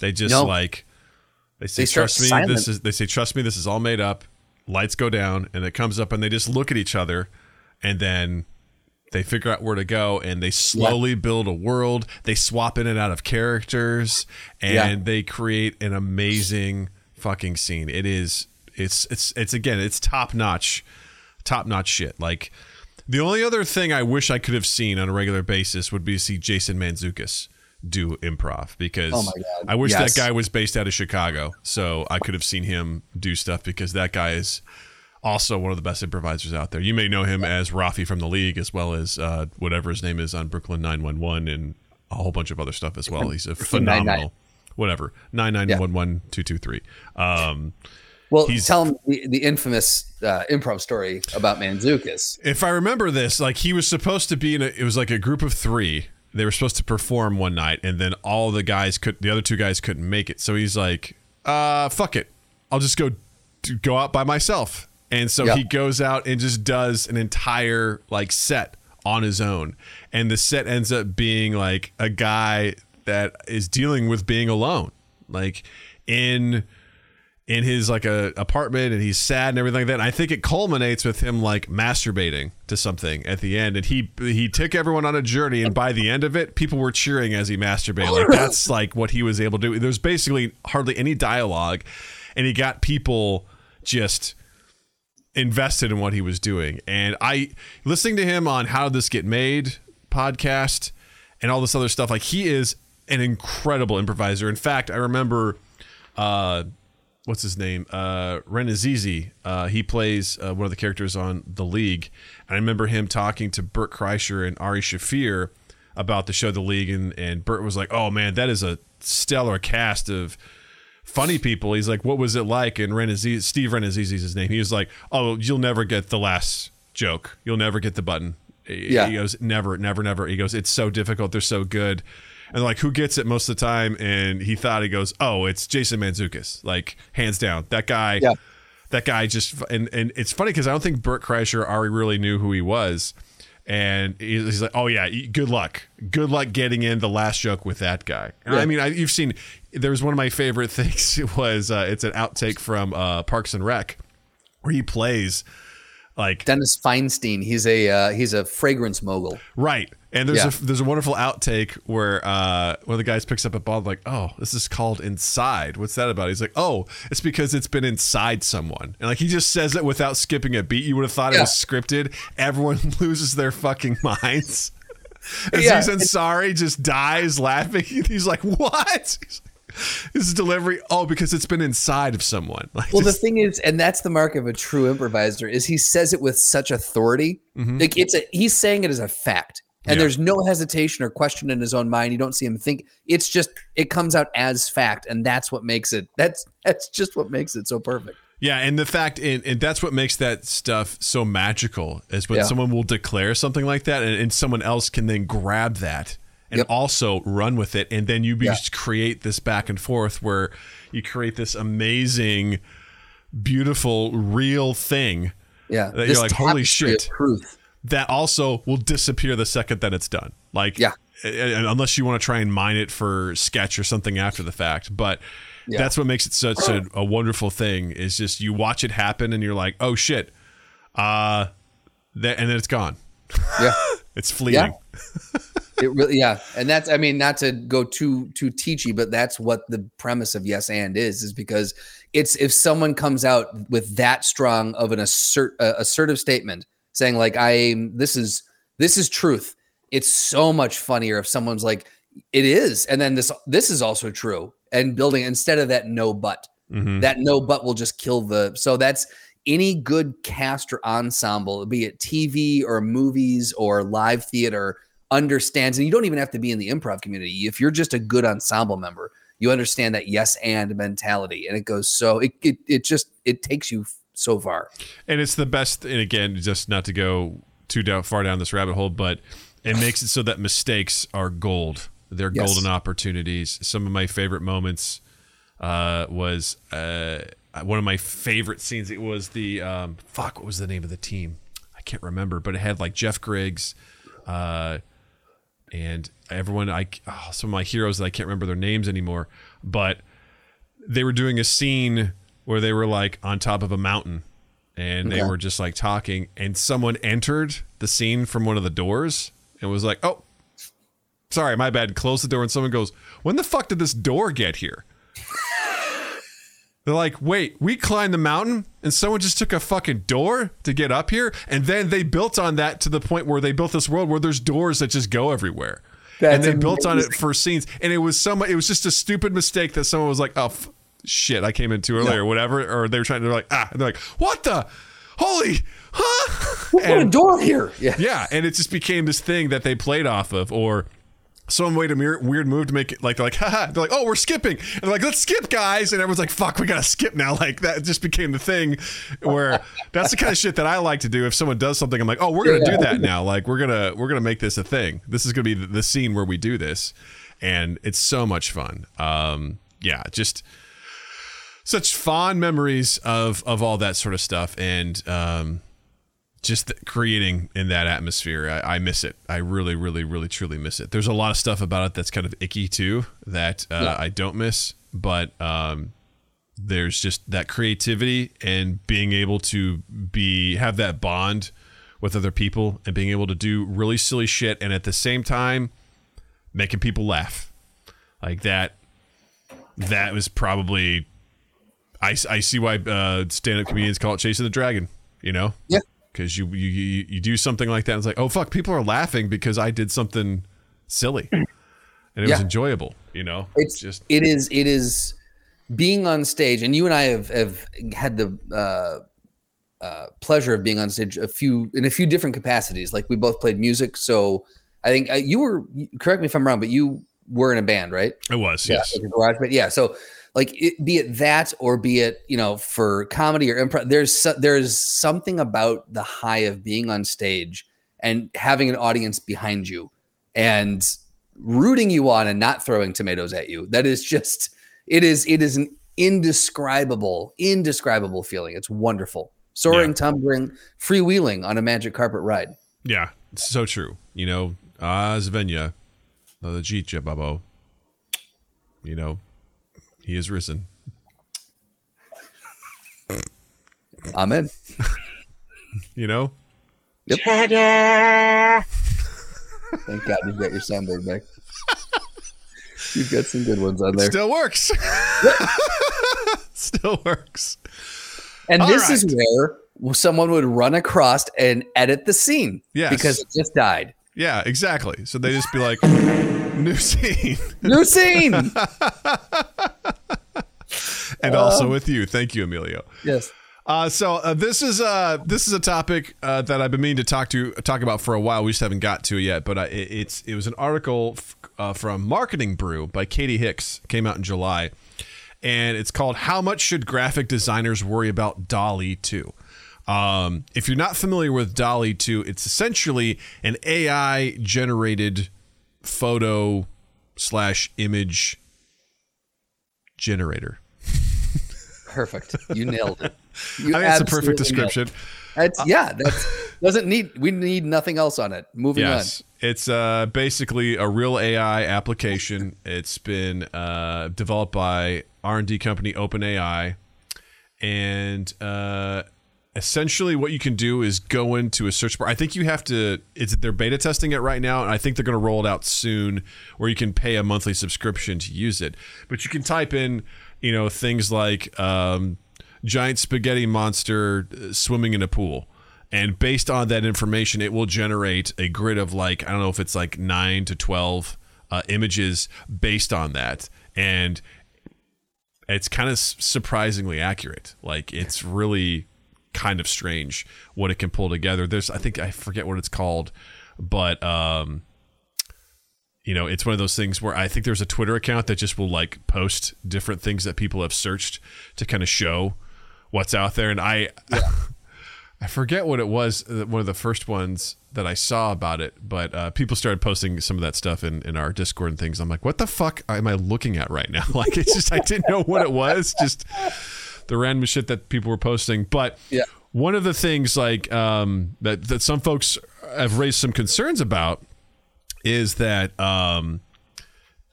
they just No. like they say They trust me silent. this is they say trust me this is all made up lights go down and it comes up and they just look at each other and then they figure out where to go and they slowly build a world. They swap in and out of characters and Yeah. they create an amazing fucking scene. It is it's it's it's again it's top notch top notch shit. Like the only other thing i wish i could have seen on a regular basis would be to see Jason Mantzoukas do improv because Oh i wish Yes. that guy was based out of chicago so i could have seen him do stuff because that guy is also one of the best improvisers out there. You may know him as Rafi from the league, as well as uh, whatever his name is on Brooklyn 911 and a whole bunch of other stuff as well. He's a phenomenal, whatever, 9911223. Um, Well, he's- tell him the, the infamous uh, improv story about Mantzoukas. if I remember this, like he was supposed to be in a, it was like a group of three. They were supposed to perform one night, and then all the guys could, the other two guys couldn't make it. So he's like, uh, fuck it. I'll just go, go out by myself. And so Yeah. he goes out and just does an entire like set on his own. And the set ends up being like a guy that is dealing with being alone, like in in his like a apartment and he's sad and everything like that. And I think it culminates with him like masturbating to something at the end. And he he took everyone on a journey and by the end of it, people were cheering as he masturbated. Like that's like what he was able to do. There's basically hardly any dialogue and he got people just invested in what he was doing. And I listening to him on how this get made podcast and all this other stuff, like he is an incredible improviser. In fact, I remember uh what's his name? Uh, Rannazzisi. Uh, he plays uh, one of the characters on The League. And I remember him talking to Bert Kreischer and Ari Shaffir about the show The League, and and Bert was like, "Oh man, that is a stellar cast of." Funny people. He's like, what was it like? And Rannazzisi, Steve Rannazzisi's his name. He was like, oh, you'll never get the last joke. You'll never get the button. Yeah. He goes, never, never, never. He goes, it's so difficult. They're so good and like who gets it most of the time? And he thought he goes oh it's Jason Mantzoukas like hands down. That guy Yeah. that guy just and and it's funny because i don't think Bert Kreischer already really knew who he was. And he's like oh yeah good luck. Good luck getting in the last joke with that guy. And i mean I, you've seen there was one of my favorite things it was uh, it's an outtake from uh, parks and rec where he plays like Dennis Feinstein. He's a uh, he's a fragrance mogul. Right. And there's Yeah. a there's a wonderful outtake where uh one of the guys picks up a ball like, oh, this is called inside. What's that about? He's like, oh, it's because it's been inside someone. And like he just says it without skipping a beat. You would have thought it was scripted. Everyone loses their fucking minds. And Yeah. Aziz Ansari just dies laughing. He's like, what? He's like, His delivery, oh, because it's been inside of someone. Like, Well, the thing is, and that's the mark of a true improviser, is he says it with such authority. Like it's a he's saying it as a fact. And Mm-hmm. Yeah. there's no hesitation or question in his own mind. You don't see him think. It's just it comes out as fact, and that's what makes it. That's that's just what makes it so perfect. Yeah, and the fact, and, and that's what makes that stuff so magical is when Yeah. someone will declare something like that, and, and someone else can then grab that and Yep. also run with it, and then you Yeah. just create this back and forth where you create this amazing, beautiful, real thing Yeah, That you're like, holy shit. truth. that also will disappear the second that it's done. Like, Yeah. unless you want to try and mine it for sketch or something after the fact, but. Yeah. That's what makes it such a, a wonderful thing. Is just you watch it happen and you're like, oh shit, uh, that, and then it's gone. Yeah. It's fleeting. It really, yeah, and that's I mean, not to go too too teachy, but that's what the premise of Yes and is, is because it's if someone comes out with that strong of an assert uh, assertive statement saying like I am this is this is truth. It's so much funnier if someone's like it is, and then this this is also true, and building instead of that no but Mhm. that no but will just kill the so that's any good cast or ensemble be it tv or movies or live theater understands and you don't even have to be in the improv community if you're just a good ensemble member you understand that yes and mentality and it goes so it it, it just it takes you so far And it's the best. And again, just not to go too down, far down this rabbit hole, but it makes it so that mistakes are gold. They're Yes. golden opportunities. Some of my favorite moments uh, was uh, one of my favorite scenes. It was the um, fuck. What was the name of the team? I can't remember, but it had like Jeff Griggs. Uh, and everyone I oh, some of my heroes that I can't remember their names anymore, but they were doing a scene where they were like on top of a mountain and they were just like talking and someone entered the scene from one of the doors and was like, "Oh, sorry, my bad." Close the door and someone goes, "When the fuck did this door get here?" They're like, wait, we climbed the mountain and someone just took a fucking door to get up here? And then they built on that to the point where they built this world where there's doors that just go everywhere. and That's they built on it for scenes. And it was some it was just a stupid mistake that someone was like, oh f- shit, I came in too early Yeah. or whatever. Or they were trying to like, ah, and they're like, what the holy huh? put a door here yeah yeah, and it just became this thing that they played off of, or someone made a mere, weird move to make it like they're like, haha, they're like, oh, we're skipping, and they're like, let's skip, guys, and everyone's like, fuck, we gotta skip now. Like that just became the thing where that's the kind of shit that I like to do. If someone does something, I'm like, oh, we're gonna do that now. Like we're gonna we're gonna make this a thing. This is gonna be the, the scene where we do this, and it's so much fun. Um, yeah, just such fond memories of of all that sort of stuff and um just creating in that atmosphere. I, I miss it. I really, really, really, truly miss it. There's a lot of stuff about it that's kind of icky too that uh, Yeah. I don't miss, but um, there's just that creativity and being able to be have that bond with other people and being able to do really silly shit and at the same time making people laugh like that that was probably i, I see why uh, stand-up comedians call it chasing the dragon you know Yeah. Because you, you you you do something like that and it's like oh fuck people are laughing because i did something silly. And it was enjoyable you know? It's just it is it is being on stage and you and i have have had the uh uh pleasure of being on stage a few in a few different capacities. Like we both played music so i think uh, you were correct me if i'm wrong but you were in a band right? It was yes. like garage band. Yeah so like it, be it that or be it you know for comedy or improv there's there's something about the high of being on stage and having an audience behind you and rooting you on and not throwing tomatoes at you that is just it is it is an indescribable indescribable feeling it's wonderful soaring Yeah. tumbling freewheeling on a magic carpet ride Yeah, it's so true. You know, ah, Zvenya, the Jitja Babo. You know, he is risen. amen You know, thank god you've got your soundboard back you've got some good ones on there still works. still works. And All this is where someone would run across and edit the scene Yes. because it just died. Yeah, exactly. So they just be like, new scene, New scene. and also with you. Thank you, Emilio. yes. Uh, so uh, this is uh, this is a topic uh, that I've been meaning to talk to talk about for a while. We just haven't got to it yet. But uh, it, it's it was an article f- uh, from Marketing Brew by Katie Hicks. Came out in July, and it's called "How Much Should Graphic Designers Worry About DALL-E 2?" Um, if you're not familiar with DALL-E 2, it's essentially an AI generated photo slash image generator. Perfect. You nailed it. You I think it's a perfect absolutely nailed it. description. That's yeah. That's doesn't need. We need nothing else on it. Moving Yes, it's uh, basically a real AI application. It's been uh, developed by R and D company OpenAI, and uh, essentially what you can do is go into a search bar. I think you have to. It's they're beta testing it right now, and I think they're going to roll it out soon, where you can pay a monthly subscription to use it. But you can type in, you know, things like um, giant spaghetti monster uh, swimming in a pool. And based on that information, it will generate a grid of like, I don't know if it's like nine to 12 uh, images based on that. And it's kind of surprisingly accurate. Like, it's really kind of strange what it can pull together. There's, I think, I forget what it's called, but, um, you know, it's one of those things where I think there's a Twitter account that just will like post different things that people have searched to kind of show what's out there. And I, I forget what it was. uh, One of the first ones that I saw about it, but uh, people started posting some of that stuff in, in our Discord and things. I'm like, what the fuck am I looking at right now? Like, it's just I didn't know what it was. Just the random shit that people were posting. But Yeah. one of the things like um, that that some folks have raised some concerns about is that um,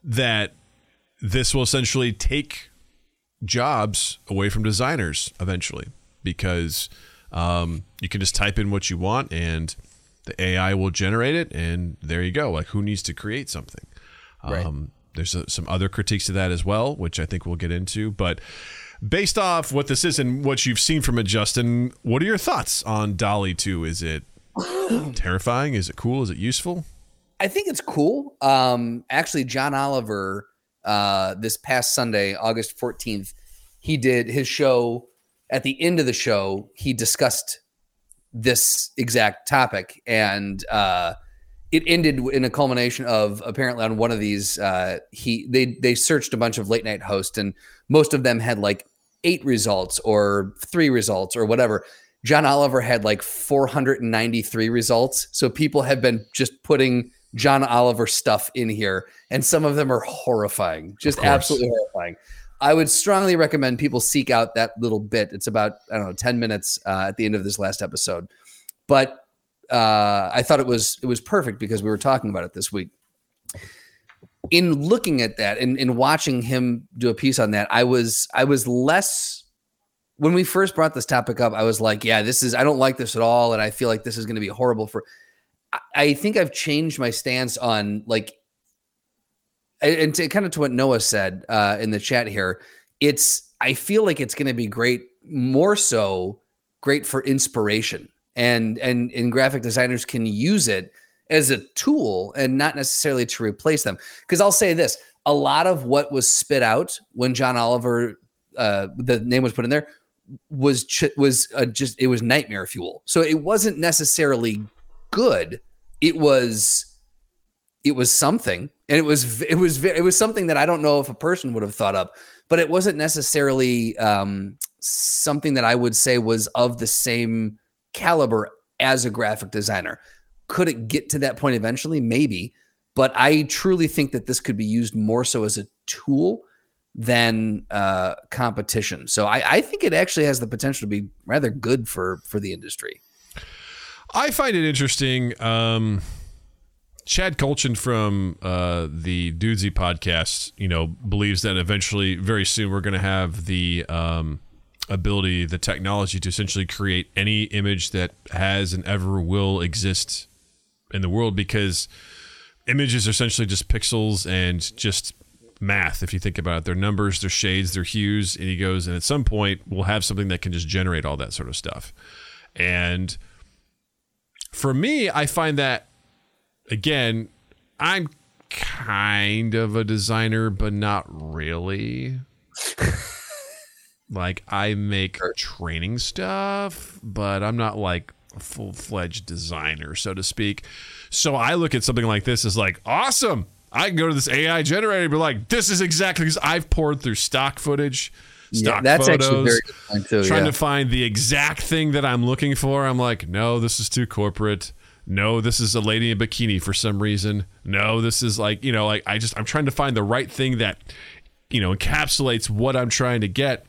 that this will essentially take jobs away from designers eventually because um, you can just type in what you want and the AI will generate it and there you go. Like who needs to create something? Right. Um, there's uh some other critiques to that as well, which I think we'll get into. But based off what this is and what you've seen from it, Justin, what are your thoughts on DALL-E 2? Is it terrifying? Is it cool? Is it useful? I think it's cool. Um, actually, John Oliver, uh, this past Sunday, August 14th, he did his show. At the end of the show, he discussed this exact topic, and uh, it ended in a culmination of apparently on one of these. Uh, he they they searched a bunch of late night hosts, and most of them had like eight results or three results or whatever. John Oliver had like 493 results. So people have been just putting John Oliver stuff in here, and some of them are horrifying, just absolutely horrifying. I would strongly recommend people seek out that little bit. It's about I don't know 10 minutes uh, at the end of this last episode. but uh, I thought it was it was perfect because we were talking about it this week. In looking at that and, in watching him do a piece on that, I was I was less when we first brought this topic up, I was like, yeah, this is I don't like this at all, and I feel like this is going to be horrible for. I, I think I've changed my stance on like, and to kind of to what Noah said uh, in the chat here, it's I feel like it's going to be great, more so great for inspiration, and and and graphic designers can use it as a tool and not necessarily to replace them. Because I'll say this: a lot of what was spit out when John Oliver, uh, the name was put in there, was ch- was just it was nightmare fuel. So it wasn't necessarily good. It was it was something, and it was it was it was something that I don't know if a person would have thought up, but it wasn't necessarily um, something that I would say was of the same caliber as a graphic designer. Could it get to that point eventually? Maybe, but I truly think that this could be used more so as a tool than uh, competition. So I, I think it actually has the potential to be rather good for for the industry. I find it interesting. Um, Chad Kultgen from uh, the Dudesy podcast, you know, believes that eventually, very soon, we're going to have the um, ability, the technology to essentially create any image that has and ever will exist in the world because images are essentially just pixels and just math if you think about it. They're numbers, they're shades, they're hues. And he goes, and at some point, we'll have something that can just generate all that sort of stuff. And for me, I find that, again, I'm kind of a designer, but not really. like, I make training stuff, but I'm not like a full fledged designer, so to speak. So I look at something like this as like, awesome I can go to this AI generator and be like, this is exactly because I've poured through stock footage, stock yeah, that's photos, actually very good too, trying yeah. to find the exact thing that I'm looking for. I'm like, no, this is too corporate. No, this is a lady in bikini for some reason. No, this is like, you know, like I just I'm trying to find the right thing that, you know, encapsulates what I'm trying to get.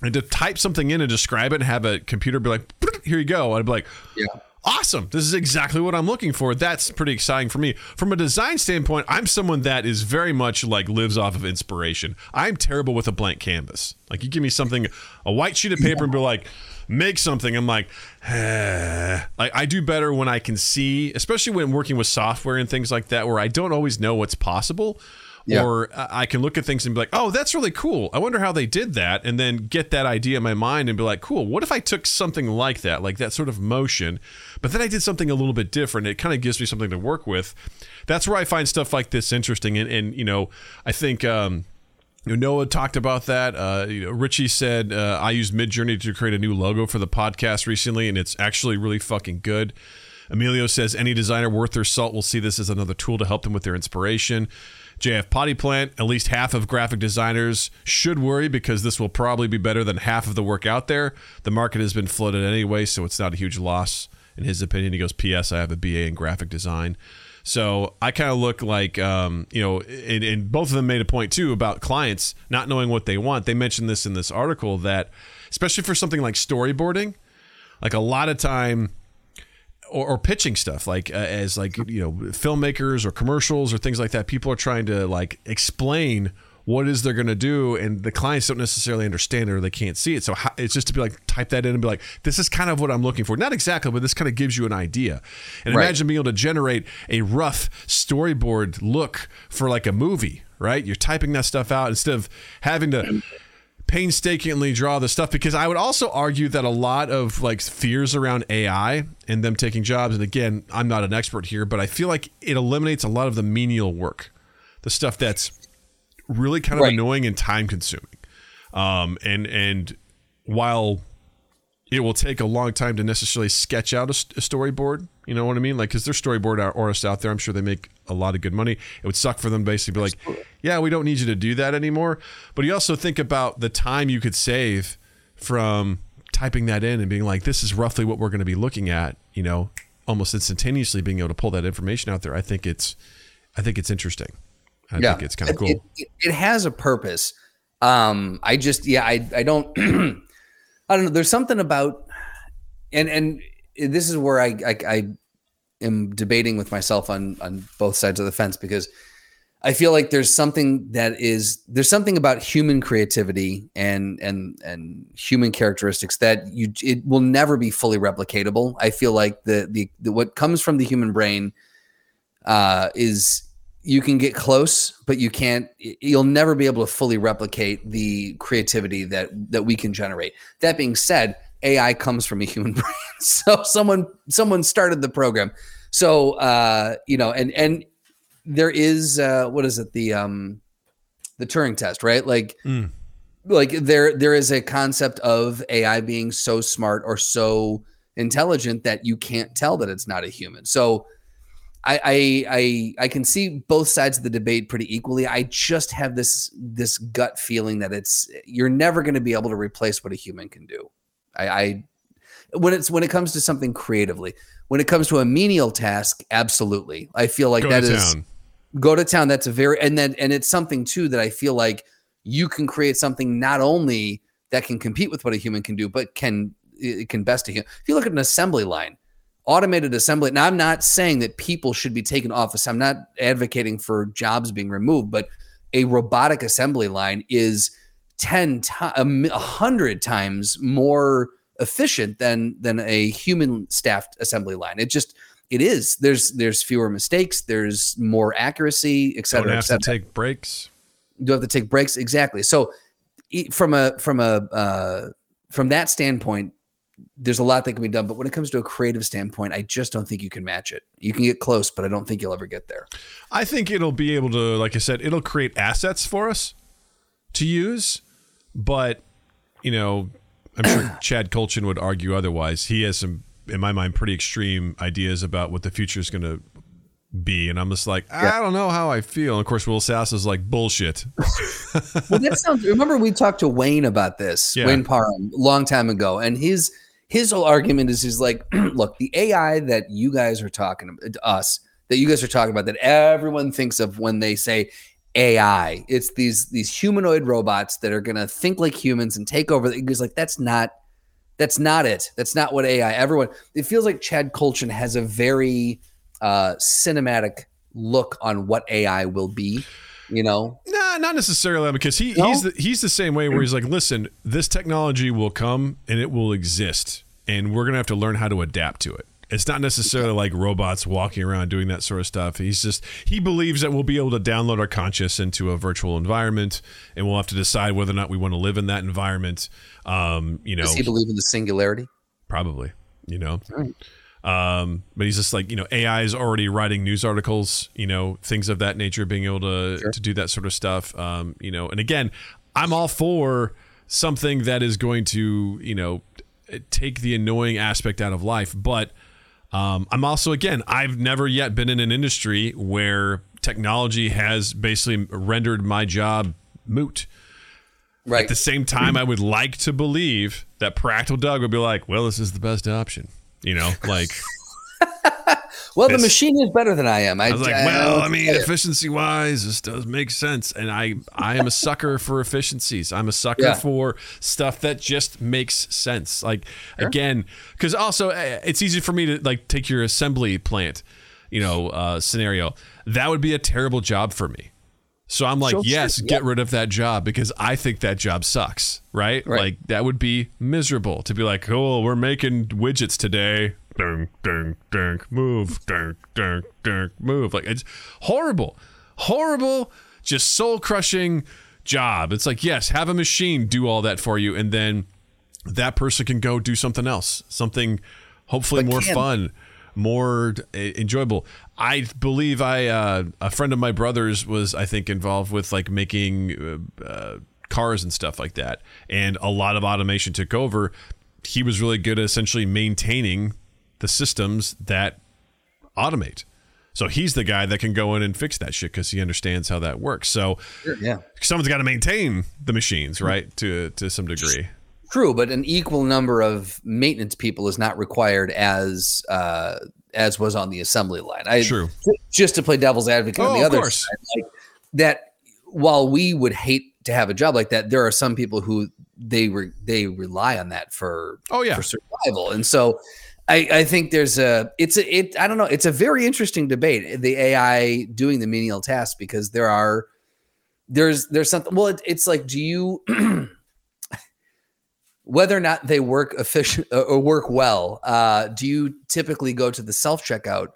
And to type something in and describe it and have a computer be like, here you go. I'd be like, yeah awesome. This is exactly what I'm looking for. That's pretty exciting for me. From a design standpoint, I'm someone that is very much like lives off of inspiration. I'm terrible with a blank canvas. Like you give me something, a white sheet of paper, and be like, make something. I'm like, eh. like I do better when I can see, especially when working with software and things like that, where I don't always know what's possible. Yeah. Or I can look at things and be like, oh, that's really cool. I wonder how they did that. And then get that idea in my mind and be like, cool, what if I took something like that, like that sort of motion, but then I did something a little bit different? It kind of gives me something to work with. That's where I find stuff like this interesting. And, and you know, I think. Um, Noah talked about that. Uh, you know, Richie said uh, I used Midjourney to create a new logo for the podcast recently, and it's actually really fucking good. Emilio says any designer worth their salt will see this as another tool to help them with their inspiration. JF Potty Plant, at least half of graphic designers should worry because this will probably be better than half of the work out there. The market has been flooded anyway, so it's not a huge loss. In his opinion, he goes, P.S. I have a BA in graphic design. So I kind of look like, um, you know, and, and, both of them made a point too about clients not knowing what they want. They mentioned this in this article that, especially for something like storyboarding, like a lot of time or, or pitching stuff like uh, as like you know filmmakers or commercials or things like that. People are trying to like explain what is they're going to do and the clients don't necessarily understand it or they can't see it. So how, it's just to be like type that in and be like this is kind of what i'm looking for. Not exactly but this kind of gives you an idea. And right. imagine being able to generate a rough storyboard look for like a movie right? You're typing that stuff out instead of having to painstakingly draw the stuff because I would also argue that a lot of like fears around AI and them taking jobs, and again, I'm not an expert here, but I feel like it eliminates a lot of the menial work, the stuff that's really kind of right. annoying and time consuming. Um, and and while it will take a long time to necessarily sketch out a, a storyboard. You know what I mean? Like, because there's storyboard artists out there. I'm sure they make a lot of good money. It would suck for them basically be like, yeah, we don't need you to do that anymore. But you also think about the time you could save from typing that in and being like, this is roughly what we're going to be looking at. You know, almost instantaneously being able to pull that information out there. I think it's, I think it's interesting. I yeah. think it's kind of cool. It, it, it, has a purpose. Um, I just, yeah, I, I don't. I don't know. There's something about, and and this is where I, I I am debating with myself on on both sides of the fence because I feel like there's something that is there's something about human creativity and and and human characteristics that you it will never be fully replicatable. I feel like the the, the what comes from the human brain uh, is you can get close, but you can't. You'll never be able to fully replicate the creativity that that we can generate. That being said, AI comes from a human brain, so someone someone started the program. So uh, you know, and and there is uh, what is it the um, the Turing test, right? Like. Mm. Like there, there is a concept of AI being so smart or so intelligent that you can't tell that it's not a human. So, I, I I I can see both sides of the debate pretty equally. I just have this this gut feeling that it's you're never going to be able to replace what a human can do. I, I when it's when it comes to something creatively, when it comes to a menial task, absolutely. I feel like Go that to is town. go to town. That's a very and then and it's something too that I feel like you can create something not only that can compete with what a human can do, but can it can best a human. If you look at an assembly line, automated assembly. Now, I'm not saying that people should be taken off. I'm not advocating for jobs being removed, but a robotic assembly line is 10 times, 100 times more efficient than than a human staffed assembly line. It just it is. There's there's fewer mistakes. There's more accuracy, et Don't have to take breaks. You have to take breaks exactly. So from a from a uh, from that standpoint, there's a lot that can be done. But when it comes to a creative standpoint, I just don't think you can match it. You can get close, but I don't think you'll ever get there. I think it'll be able to, like I said, it'll create assets for us to use. But, you know, I'm sure Chad Kultgen would argue otherwise. He has some, in my mind, pretty extreme ideas about what the future is going to be. And I'm just like, I don't know how I feel. And of course, Will Sass is like, bullshit. well, that sounds. Remember, we talked to Wayne about this, Yeah. Wayne Parham, long time ago, and his his whole argument is he's like, look, the AI that you guys are talking about, us, that you guys are talking about, that everyone thinks of when they say AI, it's these these humanoid robots that are gonna think like humans and take over. Goes like, that's not. That's not it. That's not what AI. Everyone. It feels like Chad Kultgen has a very uh, cinematic look on what AI will be. You know, Nah, not necessarily because he, No? he's the, he's the same way where he's like, listen, this technology will come and it will exist, and we're gonna have to learn how to adapt to it. It's not necessarily like robots walking around doing that sort of stuff. He's just he believes that we'll be able to download our conscious into a virtual environment, and we'll have to decide whether or not we want to live in that environment. Um, you know, does he believe in the singularity? probably, you know. Right. Um, but he's just like, you know, AI is already writing news articles, you know, things of that nature, being able to Sure. to do that sort of stuff. Um, you know, and again, I'm all for something that is going to, you know, take the annoying aspect out of life, but um, I'm also again, I've never yet been in an industry where technology has basically rendered my job moot. Right. At the same time, I would like to believe that Practical Doug would be like, "Well, this is the best option." You know, like well, the machine is better than I am. I, I was like, I- "Well, I mean, efficiency wise, this does make sense." And I, I am a sucker for efficiencies. I'm a sucker Yeah. for stuff that just makes sense. Like again, because also eh, it's easy for me to like take your assembly plant, you know, uh, scenario. That would be a terrible job for me. So I'm like, Sure, sure, yes, get rid of that job because I think that job sucks, right? Right. Like that would be miserable to be like, oh, we're making widgets today. Dunk, dunk, dunk, move, dunk, dunk, dunk, move. Like it's horrible, horrible, just soul crushing job. It's like, yes, have a machine do all that for you, and then that person can go do something else, something hopefully But more can- fun, more uh, enjoyable. I believe I uh, a friend of my brother's was I think involved with like making uh, uh, cars and stuff like that, and a lot of automation took over. He was really good at essentially maintaining the systems that automate. So he's the guy that can go in and fix that shit because he understands how that works. So yeah. someone's got to maintain the machines, right? To to some degree. True, but an equal number of maintenance people is not required as uh, as was on the assembly line. I, True. Just to play devil's advocate Oh, on the of other course. side, like that. While we would hate to have a job like that, there are some people who they re, they rely on that for Oh yeah. for survival, and so I, I think there's a it's a it I don't know it's a very interesting debate the AI doing the menial tasks because there are there's there's something well it, it's like do you whether or not they work efficient or work well uh, do you typically go to the self checkout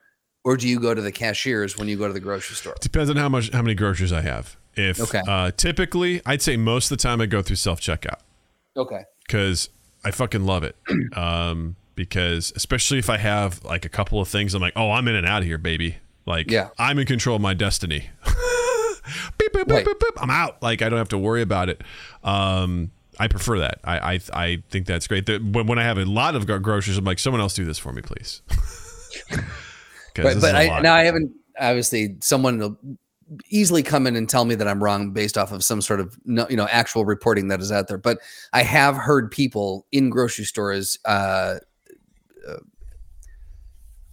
or do you go to the cashiers when you go to the grocery store Depends on how much how many groceries I have. If Okay. uh, typically, I'd say most of the time I go through self checkout okay because I fucking love it. Um, because especially if I have like a couple of things, I'm like, oh, I'm in and out of here, baby. Like, Yeah. I'm in control of my destiny. beep, beep, Right. beep, beep. I'm out. Like, I don't have to worry about it. Um, I prefer that. I I, I think that's great. The, when, when I have a lot of groceries, I'm like, someone else do this for me, please. Right, but I, now I haven't obviously someone will easily come in and tell me that I'm wrong based off of some sort of no, you know actual reporting that is out there. But I have heard people in grocery stores uh,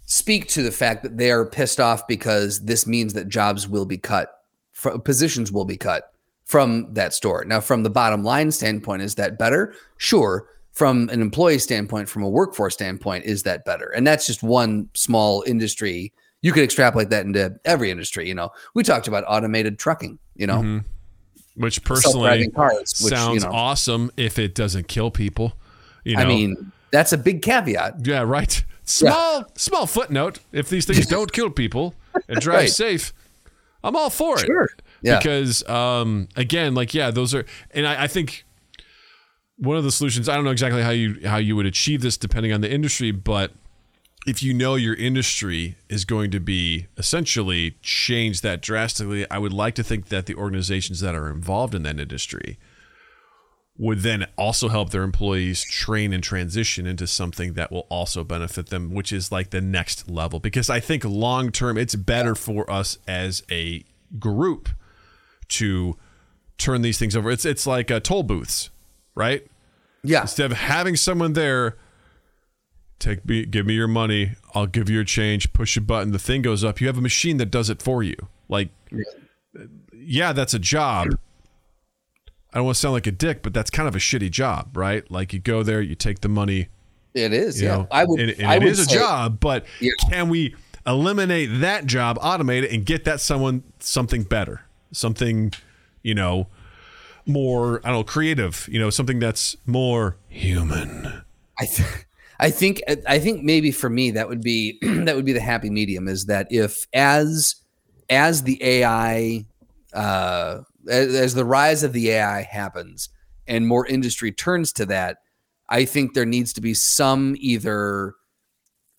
speak to the fact that they are pissed off because this means that jobs will be cut, positions will be cut from that store. Now, from the bottom line standpoint, is that better? Sure. From an employee standpoint, from a workforce standpoint, is that better? And that's just one small industry. You could extrapolate that into every industry. You know, we talked about automated trucking. You know, Mhm. which personally cars. Which sounds you know, awesome if it doesn't kill people. You know, I mean, that's a big caveat. yeah, right. Small, small footnote. If these things don't kill people and drive Right. safe, I'm all for it. Sure. Yeah. Because um, again, like yeah, those are, and I, I think one of the solutions. I don't know exactly how you how you would achieve this depending on the industry, but if you know your industry is going to be essentially changed that drastically, I would like to think that the organizations that are involved in that industry would then also help their employees train and transition into something that will also benefit them, which is like the next level. Because I think long term, it's better for us as a group to turn these things over. It's it's like uh, toll booths, right? Yeah. Instead of having someone there, take me, give me your money, I'll give you your change. Push a button, the thing goes up. You have a machine that does it for you. Like, yeah, that's a job. I don't want to sound like a dick, but that's kind of a shitty job, right? Like you go there, you take the money, It is. Yeah. know, I would. and, and I it would is a job, but Yeah. can we eliminate that job, automate it, and get that someone something better, something, you know, more I don't know, creative, you know, something that's more human. I th- I think I think maybe for me that would be that would be the happy medium is that if as as the AI uh as, as the rise of the AI happens and more industry turns to that, I think there needs to be some either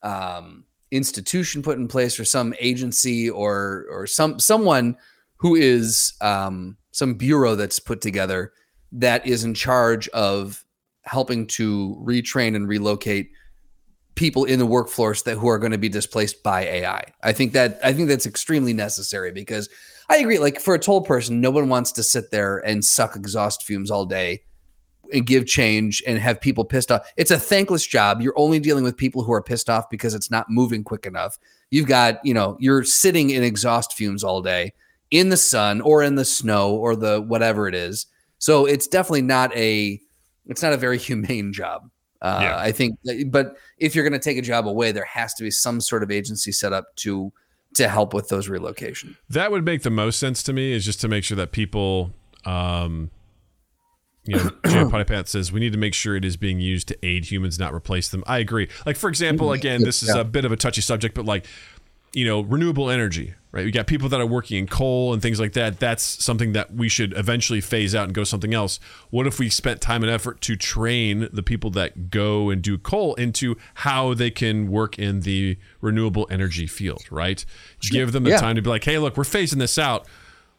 um institution put in place or some agency or or some someone who is um some bureau that's put together that is in charge of helping to retrain and relocate people in the workforce that who are going to be displaced by AI. I think that I think that's extremely necessary because I agree. Like for a toll person, no one wants to sit there and suck exhaust fumes all day and give change and have people pissed off. It's a thankless job. You're only dealing with people who are pissed off because it's not moving quick enough. You've got, you know, you're sitting in exhaust fumes all day in the sun or in the snow or the whatever it is. So it's definitely not a it's not a very humane job. Uh, Yeah. I think, but if you're going to take a job away, there has to be some sort of agency set up to to help with those relocation. That would make the most sense to me is just to make sure that people, um, you know, Jay Potty Pat says we need to make sure it is being used to aid humans, not replace them. I agree. Like for example, again, this is Yeah. a bit of a touchy subject, but like, you know, renewable energy, right? We got people that are working in coal and things like that. That's something that we should eventually phase out and go something else. What if we spent time and effort to train the people that go and do coal into how they can work in the renewable energy field, right? Give them the Yeah. time to be like, hey, look, we're phasing this out.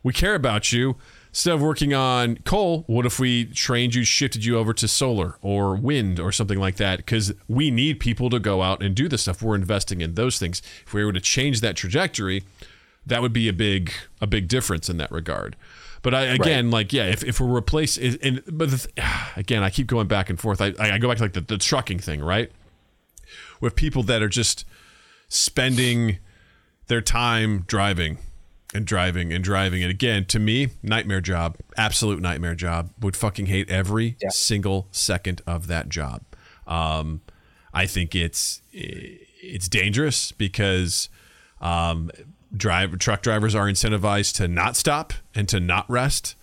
We care about you. Instead of working on coal, what if we trained you, shifted you over to solar or wind or something like that? Because we need people to go out and do this stuff. We're investing in those things. If we were to change that trajectory, that would be a big a big difference in that regard. But I, again, like yeah, if, if we're replace and but th- again, I keep going back and forth. I, I go back to like the, the trucking thing, right? With people that are just spending their time driving and driving and driving. And again, to me, nightmare job, absolute nightmare job. Would fucking hate every Yeah. single second of that job. Um, I think it's it's dangerous because um, drive truck drivers are incentivized to not stop and to not rest.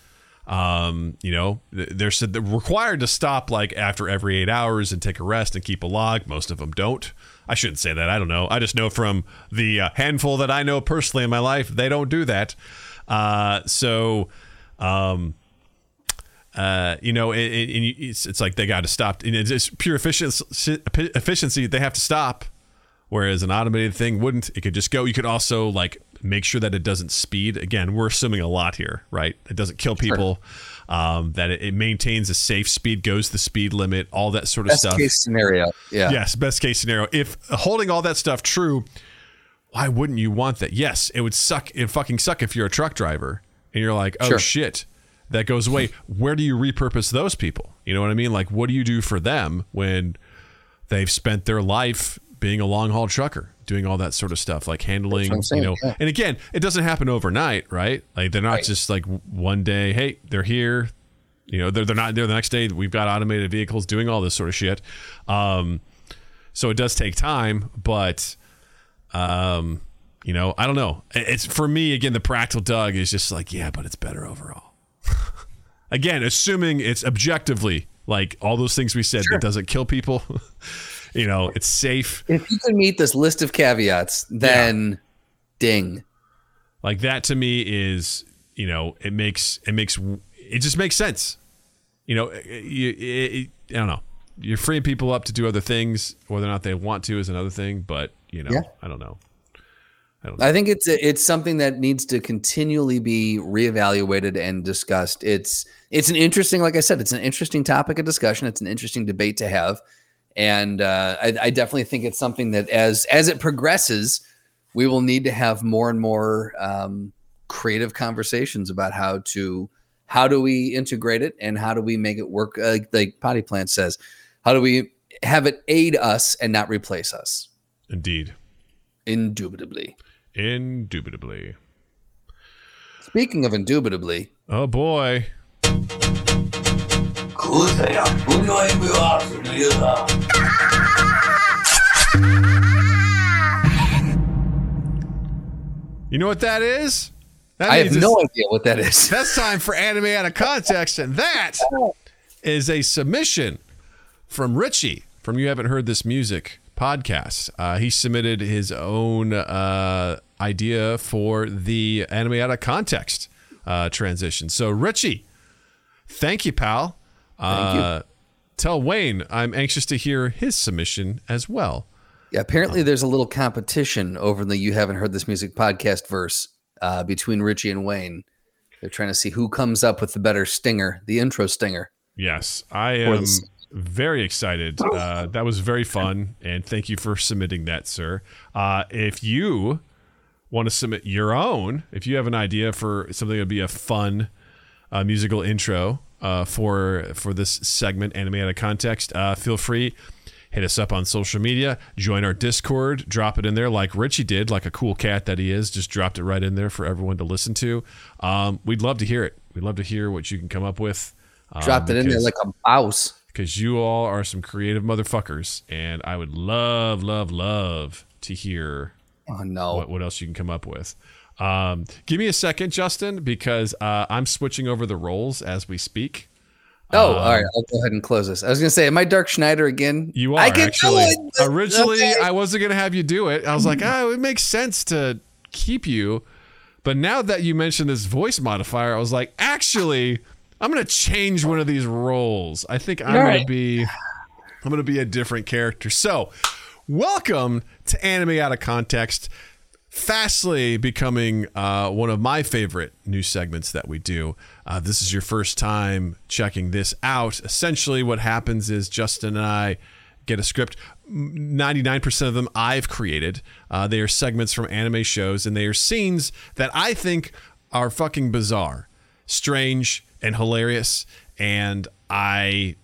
Um, you know, they're, they're required to stop like after every eight hours and take a rest and keep a log. Most of them don't. I shouldn't say that. I don't know. I just know from the uh, handful that I know personally in my life, they don't do that. Uh, so, um, uh, you know, it, it, it's, it's like they got to stop. It's pure efficiency, efficiency. They have to stop. Whereas an automated thing wouldn't. It could just go. You could also like make sure that it doesn't speed. Again, we're assuming a lot here, right? It doesn't kill people. Sure. Um, that it, it, maintains a safe speed, goes the speed limit, all that sort of best stuff. Best case scenario. Yeah. Yes, best case scenario. If holding all that stuff true, why wouldn't you want that? Yes, it would suck. It fucking suck if you're a truck driver and you're like, oh sure. shit, that goes away. Where do you repurpose those people? You know what I mean? Like, what do you do for them when they've spent their life being a long haul trucker, doing all that sort of stuff, like handling, saying, you know. Yeah. And again, it doesn't happen overnight, right? Like they're not right. just like one day, hey, they're here, you know, they're they're not there the next day. We've got automated vehicles doing all this sort of shit. Um, so it does take time, but um, you know, I don't know. It's for me again. The practical Doug is just like, yeah, but it's better overall. again, assuming it's objectively like all those things we said sure. that doesn't kill people. You know, it's safe. If you can meet this list of caveats, then yeah. ding. Like that to me is, you know, it makes it makes it just makes sense. You know, it, it, I don't know. You're freeing people up to do other things, whether or not they want to is another thing. But you know, yeah. I don't know. I. I think it's it's something that needs to continually be reevaluated and discussed. It's it's an interesting, like I said, it's an interesting topic of discussion. It's an interesting debate to have and uh, I, I, definitely think it's something that as as it progresses, we will need to have more and more um, creative conversations about how to how do we integrate it and how do we make it work. Uh, like Potty Plant says, how do we have it aid us and not replace us? Indeed, indubitably, indubitably. Speaking of indubitably, oh boy. You know what that is? That I have no idea what that is. That's time for anime out of context, and that is a submission from Richie from You Haven't Heard This Music podcast. Uh, he submitted his own uh, idea for the anime out of context uh, transition. So, Richie, thank you, pal. Thank you. Uh, tell Wayne I'm anxious to hear his submission as well. Yeah, apparently there's a little competition over the You Haven't Heard This Music podcast verse uh, between Richie and Wayne. They're trying to see who comes up with the better stinger, the intro stinger. Yes, I am very excited. Uh, that was very fun, and thank you for submitting that, sir. Uh, if you want to submit your own, if you have an idea for something that would be a fun uh, musical intro, uh, for for this segment, anime out of context. Uh, feel free, hit us up on social media, join our Discord, drop it in there like Richie did, like a cool cat that he is. Just dropped it right in there for everyone to listen to. Um, we'd love to hear it. We'd love to hear what you can come up with. Um, dropped it in there like a mouse. Because you all are some creative motherfuckers, and I would love, love, love to hear. Oh no! What, what else you can come up with? Um, give me a second, Justin, because uh, I'm switching over the roles as we speak. Oh, um, all right. I'll go ahead and close this. I was going to say, am I Dark Schneider again? You are. I can actually. Originally, okay. I wasn't going to have you do it. I was like, oh, it makes sense to keep you. But now that you mentioned this voice modifier, I was like, actually, I'm going to change one of these roles. I think I'm to be, I'm going to be a different character. So, welcome to Anime Out of Context fastly becoming uh, one of my favorite new segments that we do. Uh, this is your first time checking this out. Essentially, what happens is Justin and I get a script. 99% of them I've created. Uh, they are segments from anime shows, and they are scenes that I think are fucking bizarre, strange, and hilarious. And I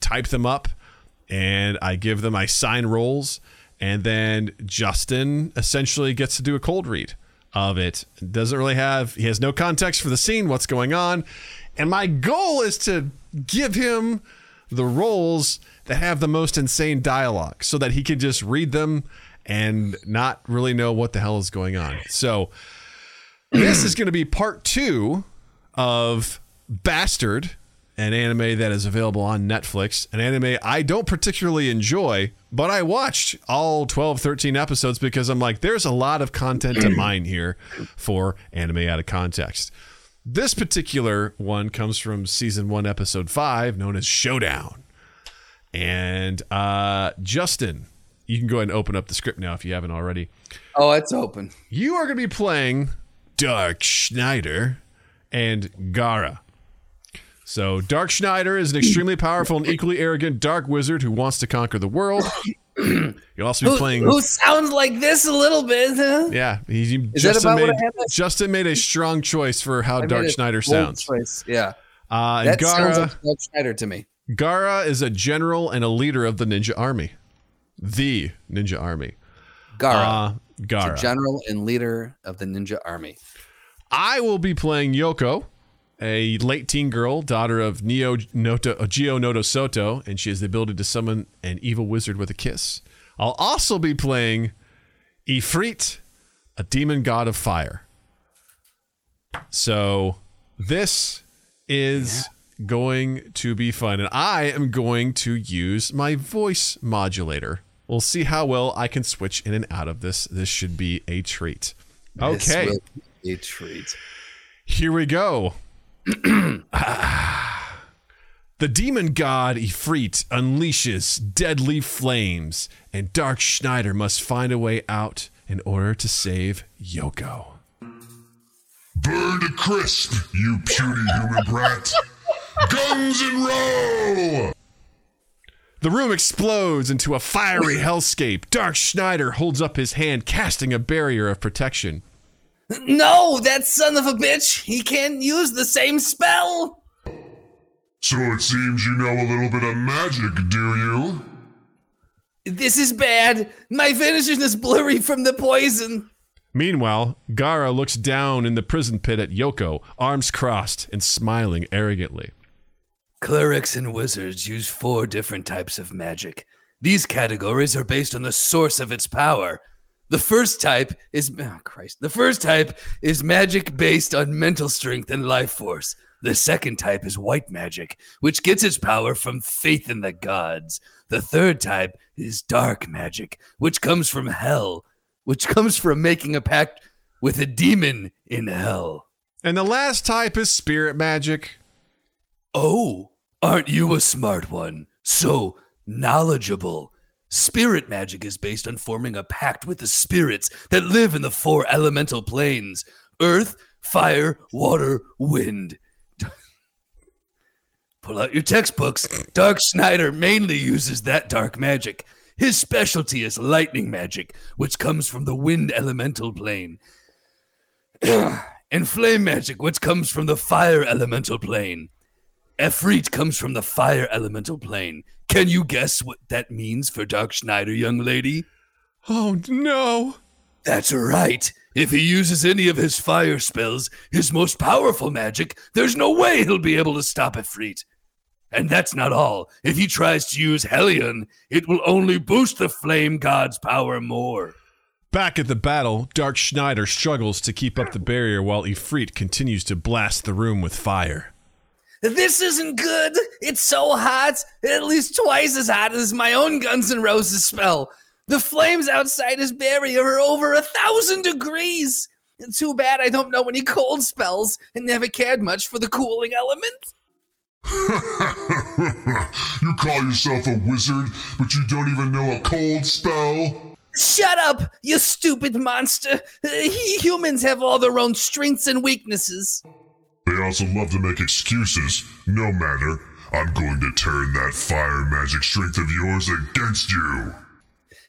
type them up and I give them, I sign roles and then Justin essentially gets to do a cold read of it. Doesn't really have he has no context for the scene, what's going on, and my goal is to give him the roles that have the most insane dialogue so that he can just read them and not really know what the hell is going on. So this is going to be part two of Bastard, an anime that is available on Netflix, an anime I don't particularly enjoy, but I watched all 12, 13 episodes because I'm like, there's a lot of content to mine here for anime out of context. This particular one comes from season one, episode five, known as Showdown. And uh, Justin, you can go ahead and open up the script now if you haven't already. Oh, it's open. You are going to be playing Dark Schneider and Gara. So, Dark Schneider is an extremely powerful and equally arrogant dark wizard who wants to conquer the world. You'll also be playing. who sounds like this a little bit? Huh? Yeah, he, Is Justin made Justin made a strong choice for how I Dark Schneider sounds. choice. Yeah, Uh, that Gara, sounds like Dark Schneider to me. Gara is a general and a leader of the ninja army, the ninja army. Gara, Uh, Gara. general and leader of the ninja army. I will be playing Yoko, a late teen girl, daughter of Neo Noto, uh, Gio Noto Soto, and she has the ability to summon an evil wizard with a kiss. I'll also be playing Ifrit, a demon god of fire. So this is going to be fun, and I am going to use my voice modulator. We'll see how well I can switch in and out of this. This should be a treat. This Okay. a treat. Here we go. The demon god Ifrit unleashes deadly flames, and Dark Schneider must find a way out in order to save Yoko. Burn to crisp, you puny human brat! Guns and roll! The room explodes into a fiery hellscape. Dark Schneider holds up his hand, casting a barrier of protection. No, that son of a bitch! He can't use the same spell. So it seems you know a little bit of magic, do you? This is bad. My vision is blurry from the poison. Meanwhile, Gara looks down in the prison pit at Yoko, arms crossed and smiling arrogantly. Clerics and wizards use four different types of magic. These categories are based on the source of its power. The first type is oh Christ. The first type is magic based on mental strength and life force. The second type is white magic, which gets its power from faith in the gods. The third type is dark magic, which comes from hell, which comes from making a pact with a demon in hell. And the last type is spirit magic. Oh, aren't you a smart one? So knowledgeable. Spirit magic is based on forming a pact with the spirits that live in the four elemental planes earth, fire, water, wind. Pull out your textbooks. Dark Schneider mainly uses that dark magic. His specialty is lightning magic, which comes from the wind elemental plane. and flame magic, which comes from the fire elemental plane. Efreet comes from the fire elemental plane. Can you guess what that means for Dark Schneider, young lady? Oh no. That's right. If he uses any of his fire spells, his most powerful magic, there's no way he'll be able to stop Efreet. And that's not all. If he tries to use Hellion, it will only boost the flame god's power more. Back at the battle, Dark Schneider struggles to keep up the barrier while Ifrit continues to blast the room with fire. This isn't good. It's so hot, at least twice as hot as my own Guns N' Roses spell. The flames outside his barrier are over a thousand degrees. Too bad I don't know any cold spells and never cared much for the cooling element. you call yourself a wizard, but you don't even know a cold spell? Shut up, you stupid monster. Uh, humans have all their own strengths and weaknesses. They also love to make excuses. No matter. I'm going to turn that fire magic strength of yours against you.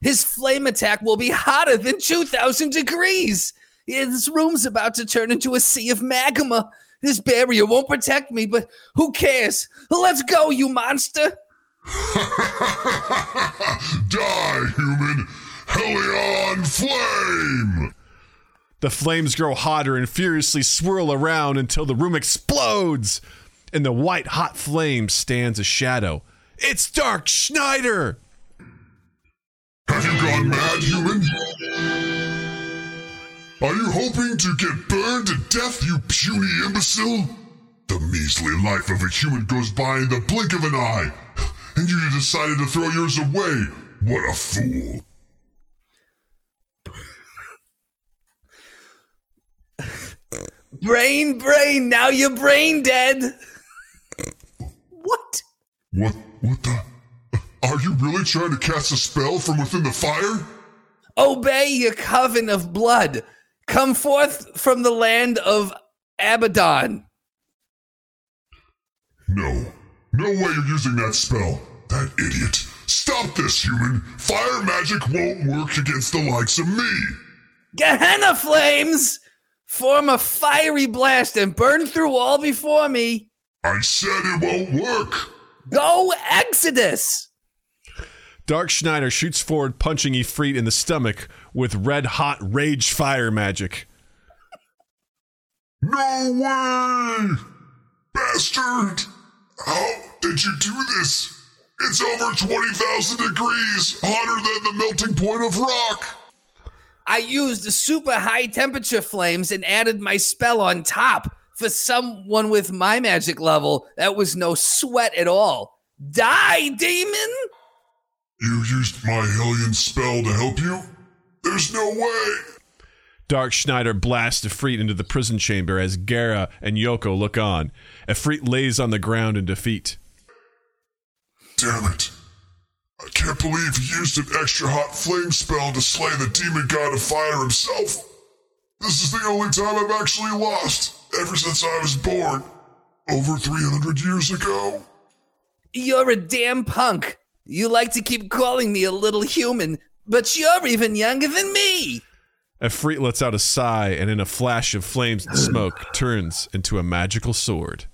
His flame attack will be hotter than 2,000 degrees. This room's about to turn into a sea of magma. This barrier won't protect me, but who cares? Let's go, you monster! Die, human! Hellion Flame! The flames grow hotter and furiously swirl around until the room explodes. In the white hot flame stands a shadow. It's Dark Schneider. Have you gone mad, human? Are you hoping to get burned to death, you puny imbecile? The measly life of a human goes by in the blink of an eye, and you decided to throw yours away. What a fool. Brain, brain, now you're brain dead. what? What, what the? Are you really trying to cast a spell from within the fire? Obey your coven of blood. Come forth from the land of Abaddon. No. No way you're using that spell. That idiot. Stop this, human. Fire magic won't work against the likes of me. Gehenna flames! Form a fiery blast and burn through all before me. I said it won't work. Go Exodus! Dark Schneider shoots forward, punching Ifrit in the stomach with red hot rage fire magic. No way! Bastard! How did you do this? It's over 20,000 degrees, hotter than the melting point of rock. I used the super high temperature flames and added my spell on top. For someone with my magic level, that was no sweat at all. Die, demon! You used my Hellion spell to help you? There's no way. Dark Schneider blasts Ifrit into the prison chamber as Gara and Yoko look on. Ifrit lays on the ground in defeat. Damn it. I can't believe he used an extra hot flame spell to slay the demon god of fire himself. This is the only time I've actually lost, ever since I was born, over 300 years ago. You're a damn punk. You like to keep calling me a little human, but you're even younger than me. Ifrit lets out a sigh and, in a flash of flames and smoke, turns into a magical sword.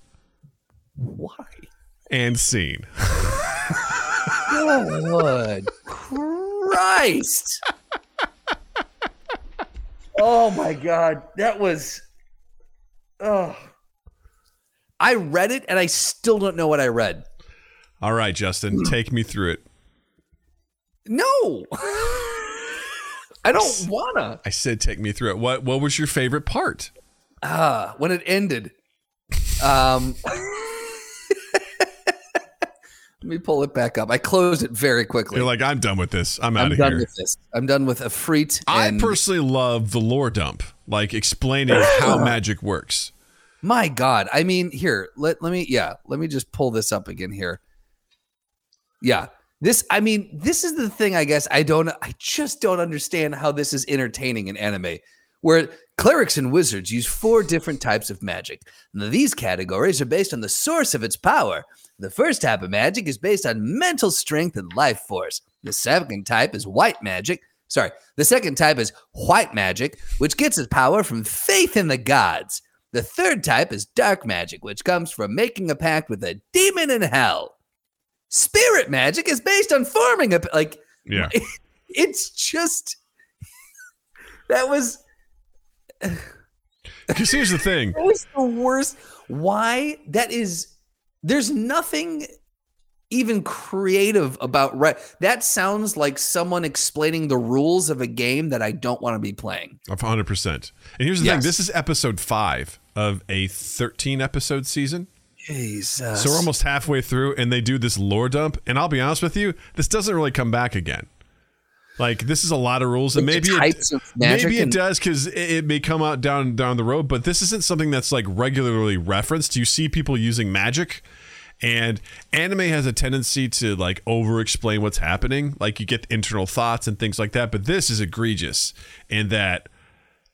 Why? And scene. Good Christ. Oh my God. That was. Oh. I read it and I still don't know what I read. All right, Justin, take me through it. No. I don't wanna. I said take me through it. What what was your favorite part? Ah, when it ended. Um Let me pull it back up. I closed it very quickly. You're like, I'm done with this. I'm out I'm of done here. with this. I'm done with a freet. I personally love the lore dump, like explaining how magic works. my God. I mean, here, let, let me, yeah, let me just pull this up again here. Yeah. This, I mean, this is the thing, I guess. I don't, I just don't understand how this is entertaining in anime, where clerics and wizards use four different types of magic. Now, these categories are based on the source of its power. The first type of magic is based on mental strength and life force. The second type is white magic. Sorry, the second type is white magic, which gets its power from faith in the gods. The third type is dark magic, which comes from making a pact with a demon in hell. Spirit magic is based on forming a like Yeah. it's just that was Because here's the thing. that was the worst. Why? That is. There's nothing even creative about right. That sounds like someone explaining the rules of a game that I don't want to be playing. Of 100%. And here's the thing this is episode five of a 13 episode season. Jesus. So we're almost halfway through, and they do this lore dump. And I'll be honest with you, this doesn't really come back again. Like this is a lot of rules, and maybe it, types of magic maybe it does because it, it may come out down down the road. But this isn't something that's like regularly referenced. You see people using magic, and anime has a tendency to like over explain what's happening. Like you get internal thoughts and things like that. But this is egregious in that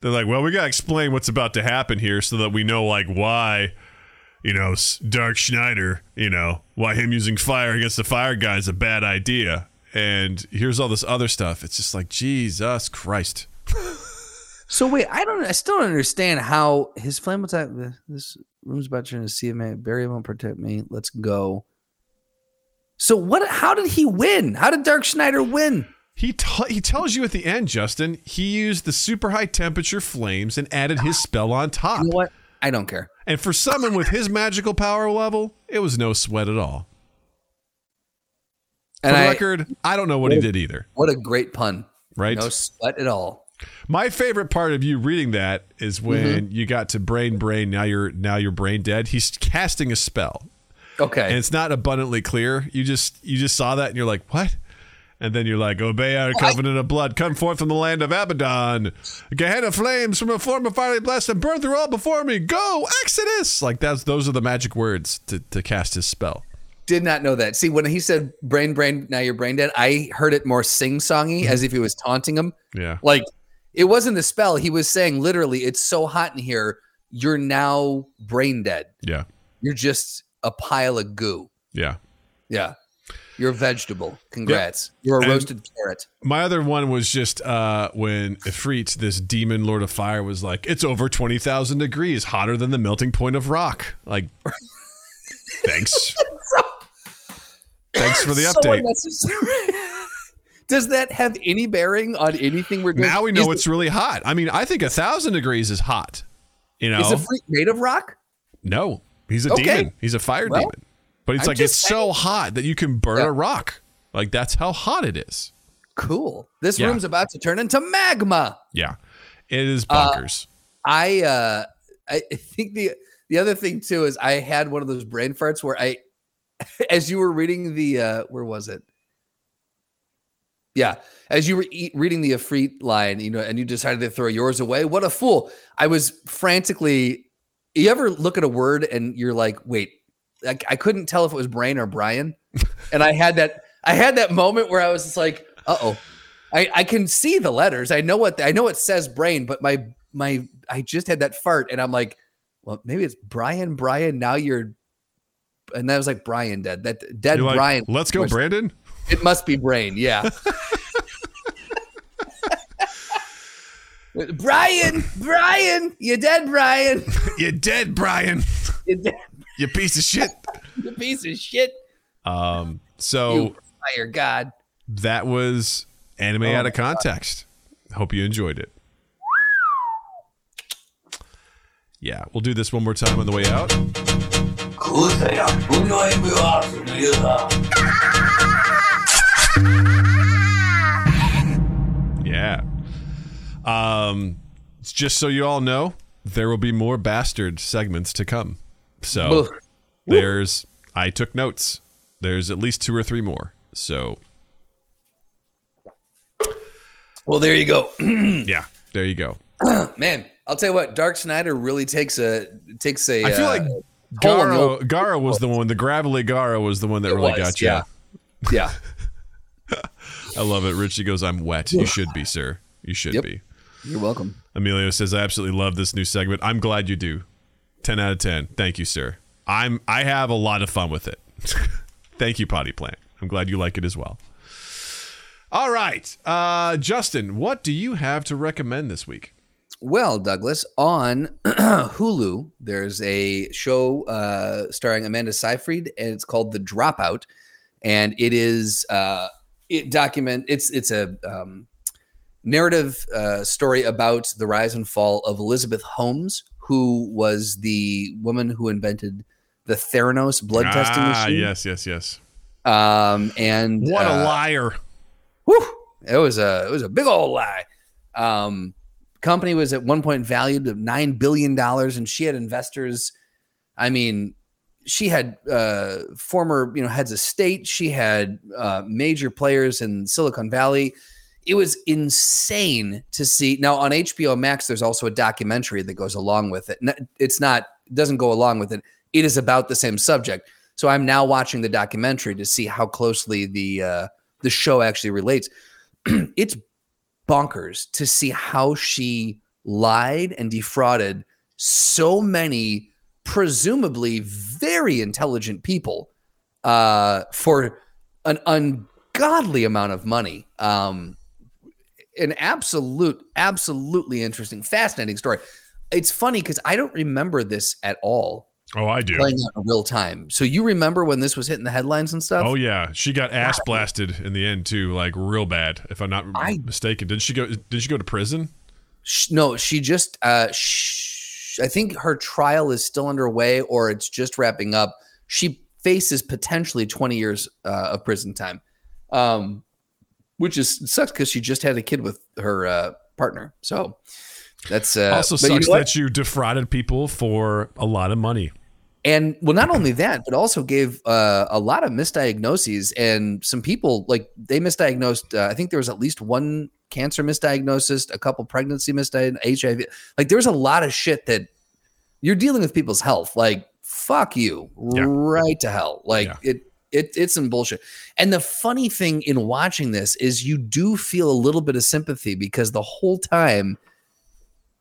they're like, well, we gotta explain what's about to happen here so that we know like why you know, Dark Schneider, you know, why him using fire against the fire guy is a bad idea. And here's all this other stuff. It's just like, Jesus Christ. So wait, I don't. I still don't understand how his flame attack. This room's about to see him. Barry won't protect me. Let's go. So what? How did he win? How did Dark Schneider win? He, t- he tells you at the end, Justin, he used the super high temperature flames and added his spell on top. You know what? I don't care. And for someone with his magical power level, it was no sweat at all. And For the I, record, I don't know what he did either. what a great pun. Right? No sweat at all. My favorite part of you reading that is Mm-hmm. when you got to brain brain. Now you're now you're brain dead. He's casting a spell, Okay. and it's not abundantly clear. You just you just saw that and you're like, what? And then you're like, obey our covenant of blood, come forth from the land of Abaddon. Gehenna flames from a form of fiery blast and burn through all before me. Go, Exodus! Like that's those are the magic words to, to cast his spell. Did not know that. See, when he said brain, brain, now you're brain dead, I heard it more sing songy as if he was taunting him. Yeah. Like it wasn't the spell. He was saying literally, it's so hot in here, you're now brain dead. Yeah. You're just a pile of goo. Yeah. Yeah. You're a vegetable. Congrats. You're a And- roasted carrot. My other one was just uh, when Ifrit, this demon lord of fire, was like, "It's over twenty thousand degrees, hotter than the melting point of rock." Like, thanks, thanks for the update. Does that have any bearing on anything we're doing? now we know is, it's really hot. I mean, I think a thousand degrees is hot. You know, Is the freak made of rock? no, he's a Okay. demon. He's a fire Well, demon. But it's I'm like it's just so hot that you can burn Yeah. a rock. Like that's how hot it is. Cool. This Yeah. room's about to turn into magma. Yeah, it is Uh. I uh I I think the the other thing too is I had one of those brain farts where I as you were reading the uh where was it? Yeah, as you were e- reading the Afreet line, you know, and you decided to throw yours away. What a fool. I was frantically you ever look at a word and you're like, wait, I, I couldn't tell if it was Brain or Brian. and I had that I had that moment where I was just like, uh-oh. I, I can see the letters. I know what I know it says brain, but my my I just had that fart and I'm like, well, maybe it's Brian, Brian. Now you're and that was like Brian dead. That dead You're like, Brian. Let's go, Brandon. It must be brain, yeah. Brian, Brian, you dead, Brian. You're dead, Brian. You dead, You piece of shit. you piece of shit. Um. So You fire god. that was anime Oh out of context. Hope you enjoyed it. Yeah, we'll do this one more time on the way out. Yeah. Um, just so you all know, there will be more bastard segments to come. So Ugh. there's I took notes. There's at least two or three more. So Well, there you go. yeah, there you go. Man, I'll tell you what, Dark Schneider really takes a takes a I feel uh, like hole in the Gara Gara was the one. The gravelly Gara was the one that It really was, got you. yeah. yeah. I love it. Richie goes, "I'm wet. You should be, sir. You should Yep. be." You're welcome. Emilio says, "I absolutely love this new segment. I'm glad you do. Ten out of ten. Thank you, sir. I'm I have a lot of fun with it. Thank you, Potty Plant. I'm glad you like it as well." All right, uh, Justin, what do you have to recommend this week? Well, Douglas, on Hulu, there's a show uh, starring Amanda Seyfried, and it's called The Dropout, and it is uh, it document it's it's a um, narrative uh, story about the rise and fall of Elizabeth Holmes, who was the woman who invented the Theranos blood testing ah, machine. yes, yes, yes. Um, and What a uh, liar! Whew, it was a it was a big old lie. Um, company was at one point valued at nine billion dollars, and she had investors. I mean, she had uh, former you know heads of state. She had uh, major players in Silicon Valley. It was insane to see. Now on HBO Max, there's also a documentary that goes along with it. It's not doesn't go along with it. It is about the same subject. So I'm now watching the documentary to see how closely the uh, the show actually relates. it's bonkers to see how she lied and defrauded so many presumably very intelligent people uh, for an ungodly amount of money. Um, an absolute, absolutely interesting, fascinating story. It's funny because I don't remember this at all Oh, I do. playing out in real time. So you remember when this was hitting the headlines and stuff? Oh yeah, she got ass blasted in the end too, like real bad. If I'm not I- mistaken, did she go? Did she go to prison? Sh- no, she just. Uh, sh- I think her trial is still underway, or it's just wrapping up. She faces potentially 20 years uh, of prison time. um, which is sucks because she just had a kid with her uh, partner. So that's uh, also but you sucks know that you defrauded people for a lot of money. And well, not only that, but also gave uh, a lot of misdiagnoses and some people like they misdiagnosed. Uh, I think there was at least one cancer misdiagnosis, a couple pregnancy misdiagnosis, HIV. Like there was a lot of shit that you're dealing with people's health. Like fuck you, Yeah. right to hell. Like Yeah. it. It, it's some bullshit. And the funny thing in watching this is you do feel a little bit of sympathy because the whole time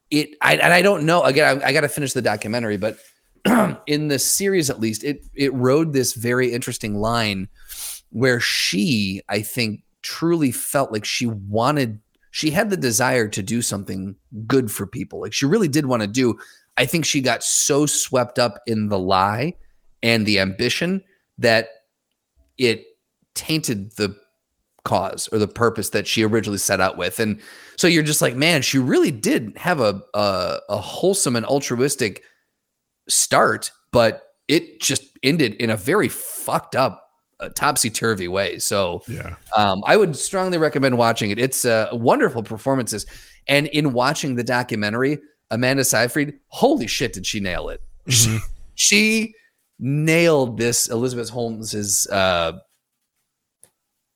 it, I, and I don't know, again, I, I got to finish the documentary, but in the series at least, it, it rode this very interesting line where she, I think, truly felt like she wanted, she had the desire to do something good for people. Like she really did want to do. I think she got so swept up in the lie and the ambition that it tainted the cause or the purpose that she originally set out with. And so you're just like, man, she really did have a a, a wholesome and altruistic start, but it just ended in a very fucked up, uh, topsy turvy way. So Yeah. um, I would strongly recommend watching it. It's uh, wonderful performances, and in watching the documentary, Amanda Seyfried, holy shit, did she nail it? Mhm. She nailed this Elizabeth Holmes's uh,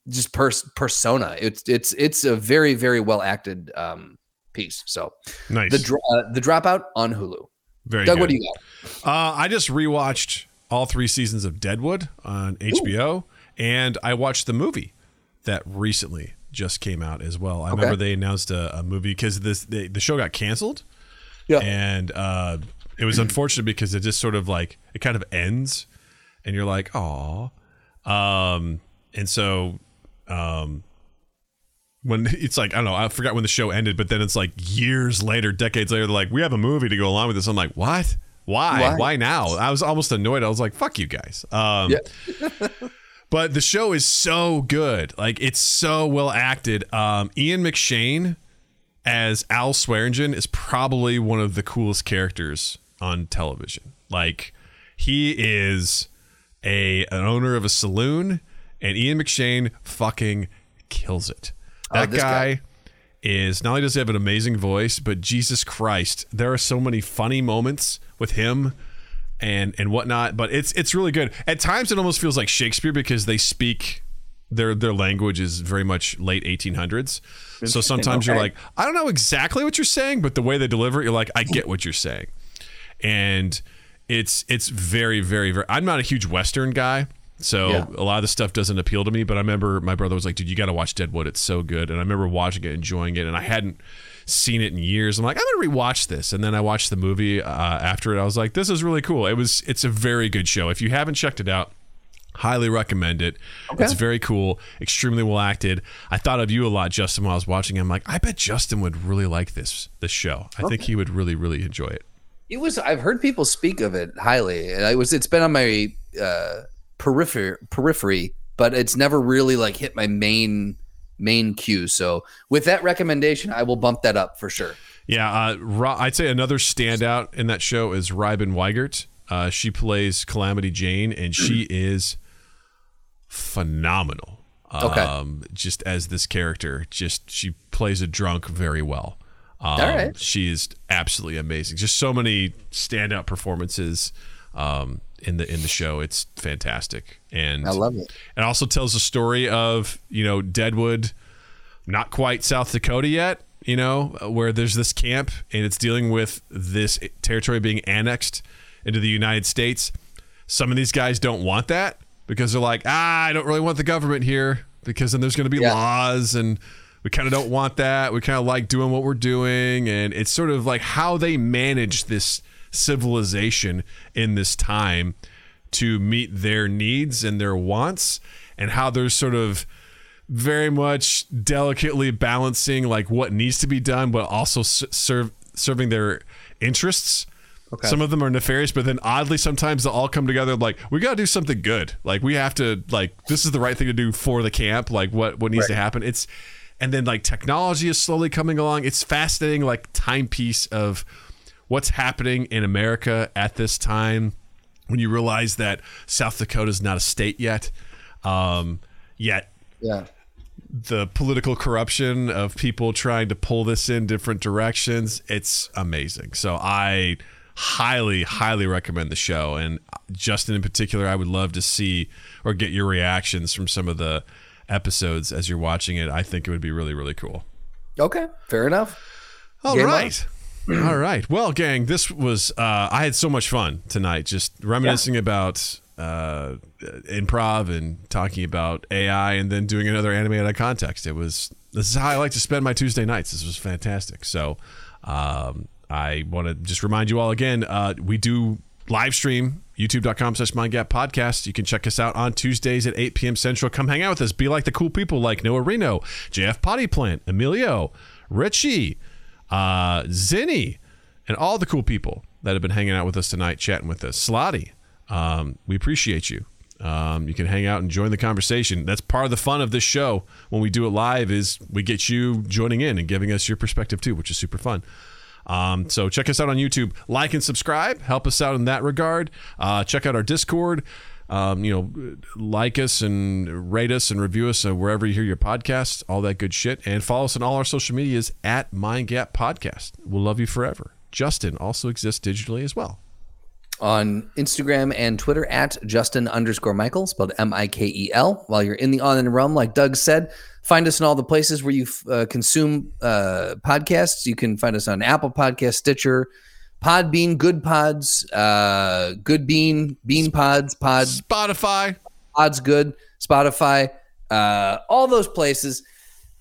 just pers- persona. It's it's it's a very very well acted um, piece. So Nice. the dro- uh, the dropout on Hulu. Very Doug, good. what do you got? Uh, I just rewatched all three seasons of Deadwood on HBO, and I watched the movie that recently just came out as well. I Okay. remember they announced a, a movie because this the, the show got canceled, Yeah. and uh, it was unfortunate because it just sort of like it kind of ends, and you're like, oh, um, and so um, when it's like I don't know, I forgot when the show ended, but then it's like years later, decades later, they're like, we have a movie to go along with this. I'm like, what? Why? Why? Why, now? I was almost annoyed. I was like, fuck you guys. Um, Yeah. but the show is so good. Like it's so well acted. Um, Ian McShane as Al Swearingen is probably one of the coolest characters on television. Like he is a an owner of a saloon, and Ian McShane fucking kills it. Oh, That this guy, guy. Is not only does he have an amazing voice, but Jesus Christ, there are so many funny moments with him and and whatnot. But it's it's really good. At times, it almost feels like Shakespeare because they speak their their language is very much late 1800s. So sometimes you're like, I don't know exactly what you're saying, but the way they deliver it, you're like, I get what you're saying. And it's it's very very very. I'm not a huge Western guy. So Yeah. a lot of the stuff doesn't appeal to me, but I remember my brother was like, "Dude, you got to watch Deadwood. It's so good." And I remember watching it, enjoying it, and I hadn't seen it in years. I'm like, I'm gonna rewatch this, and then I watched the movie uh, after it. I was like, "This is really cool." It was. It's a very good show. If you haven't checked it out, highly recommend it. It's very cool, extremely well acted. I thought of you a lot, Justin, while I was watching. it. I'm like, I bet Justin would really like this this show. I think he would really really enjoy it. It was. I've heard people speak of it highly. It was. It's been on my uh, periphery, periphery, but it's never really like hit my main main queue. So with that recommendation, I will bump that up for sure. Yeah, uh, I'd say another standout in that show is Robin Weigert. Uh, she plays Calamity Jane, and she is phenomenal. Okay. Um, just as this character, just she plays a drunk very well. Um, All right. She is absolutely amazing. Just so many standout performances um, in the in the show. It's fantastic, and I love it. it also tells the story of you know Deadwood, not quite South Dakota yet. You know where there's this camp and it's dealing with this territory being annexed into the United States. Some of these guys don't want that because they're like, ah, I don't really want the government here because then there's going to be Yeah. laws and we kind of don't want that. We kind of like doing what we're doing, and it's sort of like how they manage this civilization in this time to meet their needs and their wants and how they're sort of very much delicately balancing like what needs to be done but also serve serving their interests. Okay. some of them are nefarious but then oddly sometimes they'll all come together like we got to do something good. Like we have to like this is the right thing to do for the camp. Like what what needs to happen? It's and then like technology is slowly coming along. It's fascinating like timepiece of what's happening in america at this time when you realize that South Dakota is not a state yet, um, yet Yeah. the political corruption of people trying to pull this in different directions. It's amazing. So I highly, highly recommend the show. And Justin, in particular, I would love to see or get your reactions from some of the episodes as you're watching it. I think it would be really, really cool. Okay. Fair enough. All Game right. All right. Well, gang, this was, uh, I had so much fun tonight just reminiscing about uh, improv and talking about AI and then doing another anime out of context. It was, this is how I like to spend my Tuesday nights. This was fantastic. So, um, I want to just remind you all again, uh, we do live stream youtube.com slash mindgap podcast you can check us out on tuesdays at 8 p.m central come hang out with us be like the cool people like noah reno jf potty plant emilio richie uh, zinni and all the cool people that have been hanging out with us tonight chatting with us slotty um, we appreciate you um, you can hang out and join the conversation that's part of the fun of this show when we do it live is we get you joining in and giving us your perspective too which is super fun um, so check us out on YouTube. Like and subscribe. Help us out in that regard. Uh, check out our Discord. Um, you know, like us and rate us and review us uh, wherever you hear your podcasts. All that good shit. And follow us on all our social medias at Mind Gap Podcast. We'll love you forever. Justin also exists digitally as well. on Instagram and Twitter at Justin underscore Michael, spelled M I K E L. While you're in the on and realm, like Doug said, find us in all the places where you uh, consume uh, podcasts. You can find us on Apple Podcast, Stitcher, Podbean, Good Pods, uh, Good Bean, Bean Pods, Pods, Spotify. Pods Good, Spotify, uh, all those places.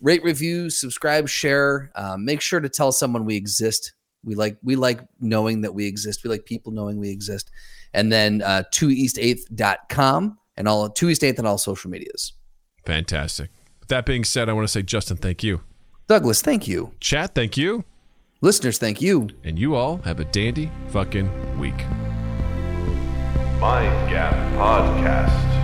Rate, review, subscribe, share. Uh, make sure to tell someone we exist. We like we like knowing that we exist. We like people knowing we exist. And then uh, 2east8th.com and all 2east8th and all social medias. Fantastic. With that being said, I want to say, Justin, thank you. Douglas, thank you. Chat, thank you. Listeners, thank you. And you all have a dandy fucking week. Mind Gap Podcast.